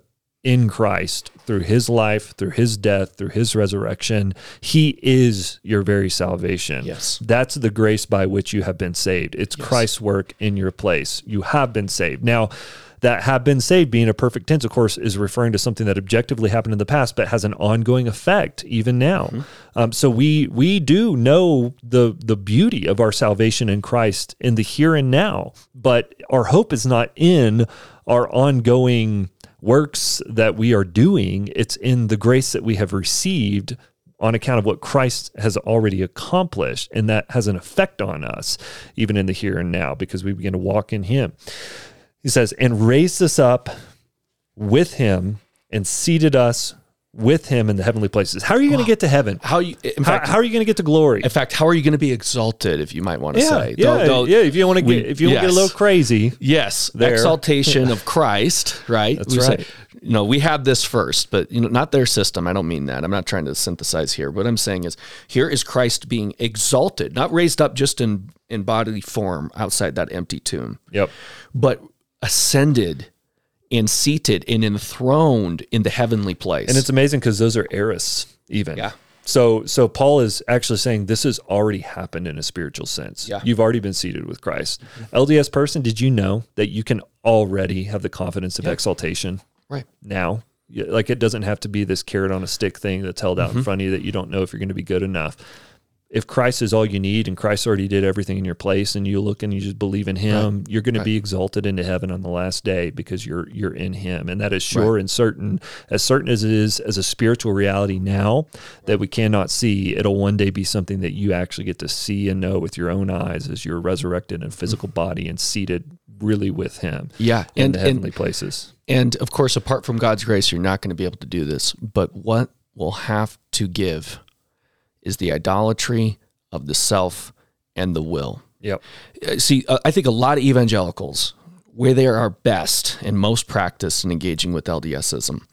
in Christ through his life, through his death, through his resurrection. He is your very salvation. Yes. That's the grace by which you have been saved. It's Christ's work in your place. You have been saved. Now, that have been saved being a perfect tense, of course, is referring to something that objectively happened in the past, but has an ongoing effect even now. Um, so we we do know the the beauty of our salvation in Christ in the here and now, but our hope is not in our ongoing works that we are doing. It's in the grace that we have received on account of what Christ has already accomplished. And that has an effect on us, even in the here and now, because we begin to walk in Him. He says, and raised us up with Him and seated us with Him in the heavenly places. How are you going to get to heaven? How you in How, fact how are you going to get to glory? In fact, how are you going to be exalted, if you might want to yeah, say? yeah, yeah. If you want to we- get, if you want to get a little crazy, Yes, There. exaltation of Christ, right? That's We say- right. you know, we have this first, but you know, not their system. I don't mean that. I'm not trying to synthesize here. What I'm saying is, here is Christ being exalted, not raised up just in in bodily form outside that empty tomb, yep, but ascended and seated and enthroned in the heavenly place. And it's amazing because those are aorists, even. Yeah. So so Paul is actually saying this has already happened in a spiritual sense. Yeah. You've already been seated with Christ. LDS person, did you know that you can already have the confidence of exaltation right. now? Like it doesn't have to be this carrot on a stick thing that's held Mm-hmm. out in front of you that you don't know if you're going to be good enough. If Christ is all you need and Christ already did everything in your place and you look and you just believe in him, you're going to be exalted into heaven on the last day because you're you're in him. And that is sure and certain, as certain as it is as a spiritual reality now that we cannot see, it'll one day be something that you actually get to see and know with your own eyes as you're resurrected in a physical mm-hmm. body and seated really with him Yeah, in and the and heavenly places. And of course, apart from God's grace, you're not going to be able to do this. But what will have to give is the idolatry of the self and the will. Yep. Uh, See, uh, I think a lot of evangelicals, where they are best and most practiced in engaging with LDSism,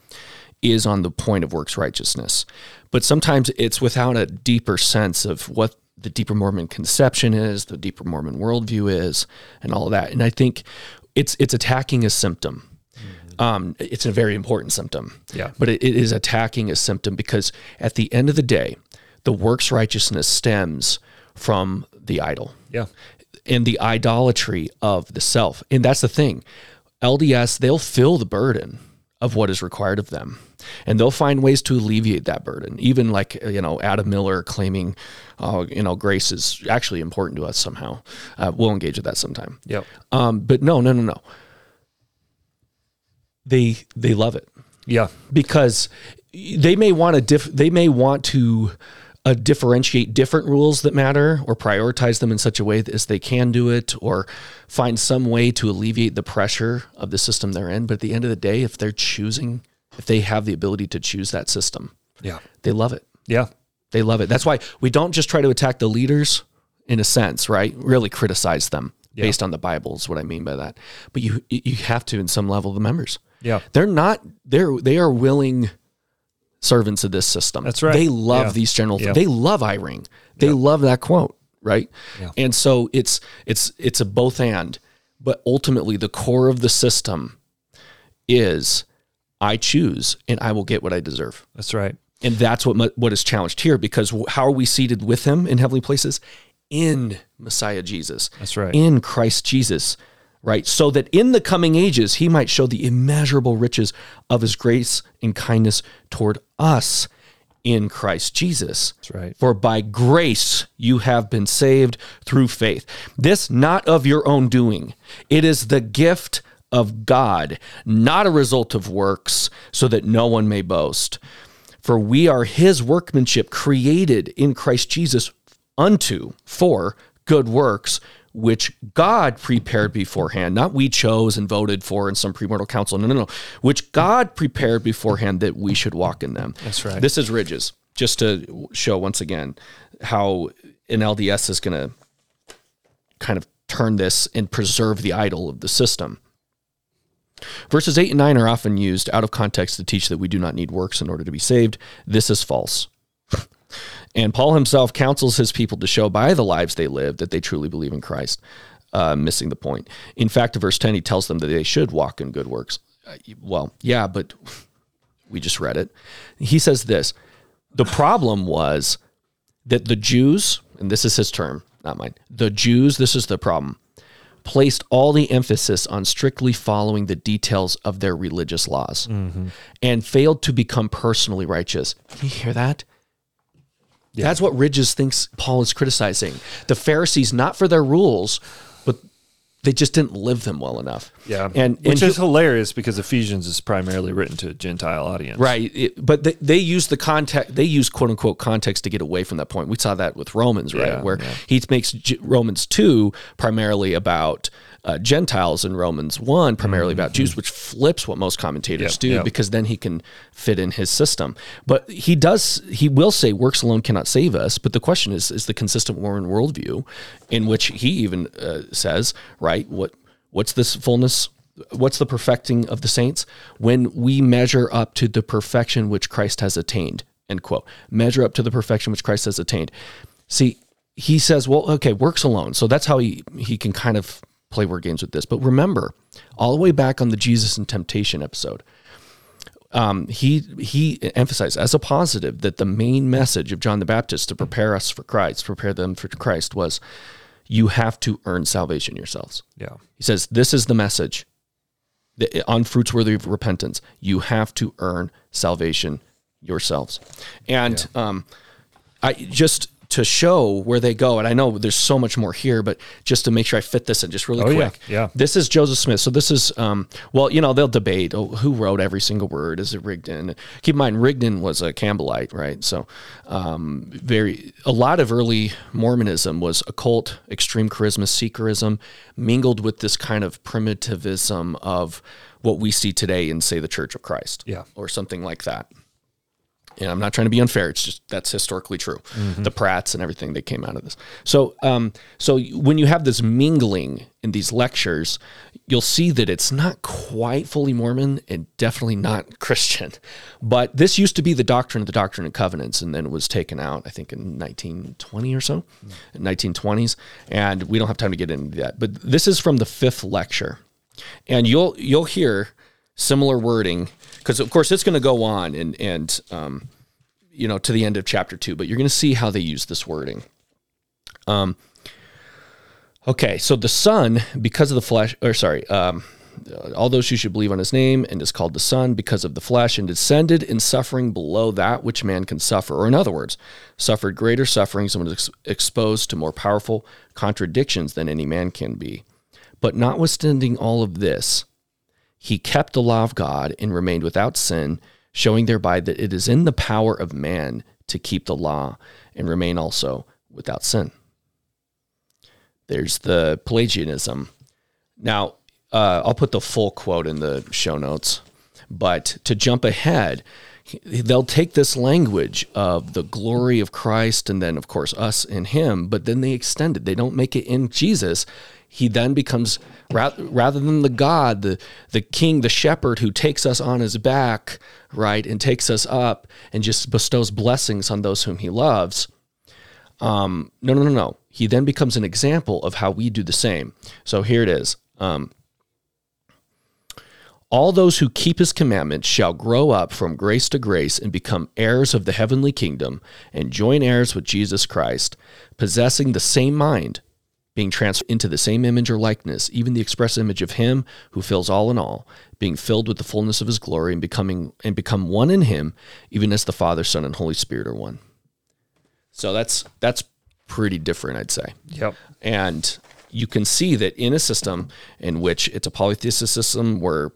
is on the point of works righteousness. But sometimes it's without a deeper sense of what the deeper Mormon conception is, the deeper Mormon worldview is, and all that. And I think it's it's attacking a symptom. Um, it's a very important symptom. Yeah. But it, it is attacking a symptom because at the end of the day, the works righteousness stems from the idol. Yeah. and the idolatry of the self. And that's the thing. LDS, they'll feel the burden of what is required of them. And they'll find ways to alleviate that burden. Even like, you know, Adam Miller claiming, oh, you know, grace is actually important to us somehow. Uh, we'll engage with that sometime. Yep. Um, but no, no, no, no. They they love it Yeah. because they may want to diff- they may want to uh, differentiate different rules that matter or prioritize them in such a way as they can do it or find some way to alleviate the pressure of the system they're in but at the end of the day if they're choosing if they have the ability to choose that system Yeah. they love it Yeah. they love it that's why we don't just try to attack the leaders in a sense right really criticize them Yeah. based on the bible is what i mean by that but you you have to in some level the members Yeah. they're not they're they are willing servants of this system. That's right. They love Yeah. these general Yeah. they love Eyring. They love that quote, right? Yeah. And so it's it's it's a both and, but ultimately the core of the system is I choose and I will get what I deserve. That's right. And that's what what is challenged here because how are we seated with him in heavenly places? In Messiah Jesus That's right. in Christ Jesus, right? So that in the coming ages, he might show the immeasurable riches of his grace and kindness toward us in Christ Jesus. That's right. For by grace you have been saved through faith. This not of your own doing, it is the gift of God, not a result of works, so that no one may boast. For we are his workmanship created in Christ Jesus unto for good works which God prepared beforehand, not we chose and voted for in some premortal council. No, no, no. Which God prepared beforehand that we should walk in them. That's right. This is Ridges, just to show once again how an LDS is going to kind of turn this and preserve the idol of the system. Verses 8 and 9 are often used out of context to teach that we do not need works in order to be saved. This is false. And Paul himself counsels his people to show by the lives they live that they truly believe in Christ, uh, missing the point. In fact, in verse 10, he tells them that they should walk in good works. Uh, well, yeah, but we just read it. He says this The problem was that the Jews, and this is his term, not mine, the Jews, this is the problem, placed all the emphasis on strictly following the details of their religious laws and failed to become personally righteous. Can you hear that? That's what Ridges thinks Paul is criticizing. The Pharisees, not for their rules, but they just didn't live them well enough. Yeah. And, and Which he- is hilarious because Ephesians is primarily written to a Gentile audience. Right. It- but they, they use the context, they use quote unquote context to get away from that point. We saw that with Romans, right? Yeah, Where yeah. he makes Romans 2 primarily about uh, Gentiles and Romans 1 primarily about Jews, which flips what most commentators Yep, do yep. because then he can fit in his system. But he does, he will say works alone cannot save us. But the question is, is the consistent Warren worldview in which he even uh, says, right, what what's this fullness what's the perfecting of the saints when we measure up to the perfection which christ has attained end quote measure up to the perfection which christ has attained see he says well okay works alone so that's how he he can kind of play word games with this but remember all the way back on the jesus and temptation episode um, he he emphasized as a positive that the main message of John the Baptist to prepare us for Christ, prepare them for Christ, was you have to earn salvation yourselves. Yeah. He says, This is the message the, on fruits worthy of repentance. You have to earn salvation yourselves. And um, I just to show where they go, and I know there's so much more here, but just to make sure I fit this in just really Oh, yeah, quick. yeah. This is Joseph Smith. So this is, um, well, you know, they'll debate oh, who wrote every single word. Is it Rigdon? Keep in mind, Rigdon was a Campbellite, right? So um, very, a lot of early Mormonism was occult, extreme charisma, seekerism, mingled with this kind of primitivism of what we see today in, say, the Church of Christ, Yeah. or something like that. And I'm not trying to be unfair. It's just that's historically true. The Pratts and everything that came out of this. So, um, so when you have this mingling in these lectures, you'll see that it's not quite fully Mormon and definitely not Christian. But this used to be the doctrine of the Doctrine and Covenants, and then it was taken out, I think, in 1920 or so, 1920s. And we don't have time to get into that. But this is from the fifth lecture, and you'll you'll hear similar wording because of course it's going to go on and and um, you know to the end of chapter two but you're going to see how they use this wording um, Okay, so the Son, because of the flesh, or sorry, um, all those who should believe on his name, and is called the Son because of the flesh, and descended in suffering below that which man can suffer. Or, in other words, suffered greater sufferings and was ex- exposed to more powerful contradictions than any man can be. But notwithstanding all of this, he kept the law of God and remained without sin, showing thereby that it is in the power of man to keep the law and remain also without sin. There's the Pelagianism. Now, uh, I'll put the full quote in the show notes, but to jump ahead, they'll take this language of the glory of Christ and then, of course, us in Him, but then they extend it. They don't make it in Jesus. He then becomes rather than the God, the the King, the Shepherd who takes us on His back, right, and takes us up and just bestows blessings on those whom He loves. Um, no, no, no, no. He then becomes an example of how we do the same. So here it is. Um, all those who keep his commandments shall grow up from grace to grace and become heirs of the heavenly kingdom and join heirs with Jesus Christ, possessing the same mind, being transferred into the same image or likeness, even the express image of him who fills all in all, being filled with the fullness of his glory and becoming and become one in him, even as the Father, Son, and Holy Spirit are one. So that's that's pretty different, I'd say. Yep. And you can see that in a system in which it's a polytheistic system where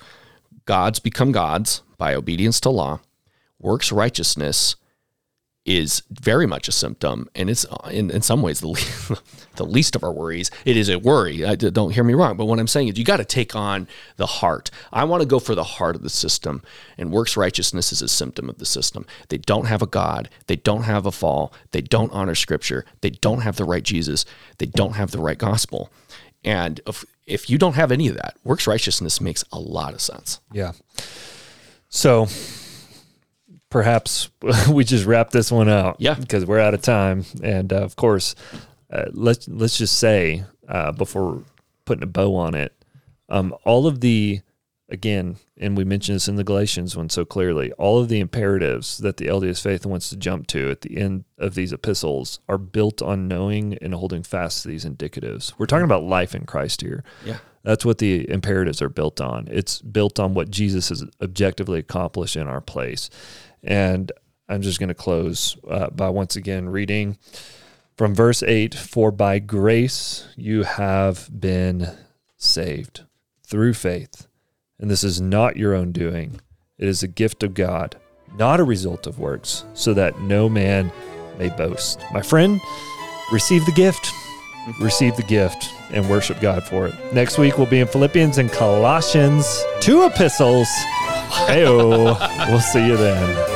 gods become gods by obedience to law. Works righteousness is very much a symptom, and it's in, in some ways the the least of our worries. It is a worry. I, don't hear me wrong, but what I'm saying is you got to take on the heart. I want to go for the heart of the system, and works righteousness is a symptom of the system. They don't have a God. They don't have a fall. They don't honor Scripture. They don't have the right Jesus. They don't have the right gospel. And if, if you don't have any of that, works righteousness makes a lot of sense. Yeah. So perhaps we just wrap this one out. Yeah. Because we're out of time. And uh, of course, uh, let's let's just say uh, before putting a bow on it, um, all of the again, and we mentioned this in the Galatians one so clearly, all of the imperatives that the LDS faith wants to jump to at the end of these epistles are built on knowing and holding fast to these indicatives. We're talking about life in Christ here. Yeah. That's what the imperatives are built on. It's built on what Jesus has objectively accomplished in our place. And I'm just going to close uh, by once again reading from verse 8 For by grace you have been saved through faith and this is not your own doing. It is a gift of God, not a result of works, so that no man may boast. My friend, receive the gift. Receive the gift and worship God for it. Next week we'll be in Philippians and Colossians, two epistles. Heyo. We'll see you then.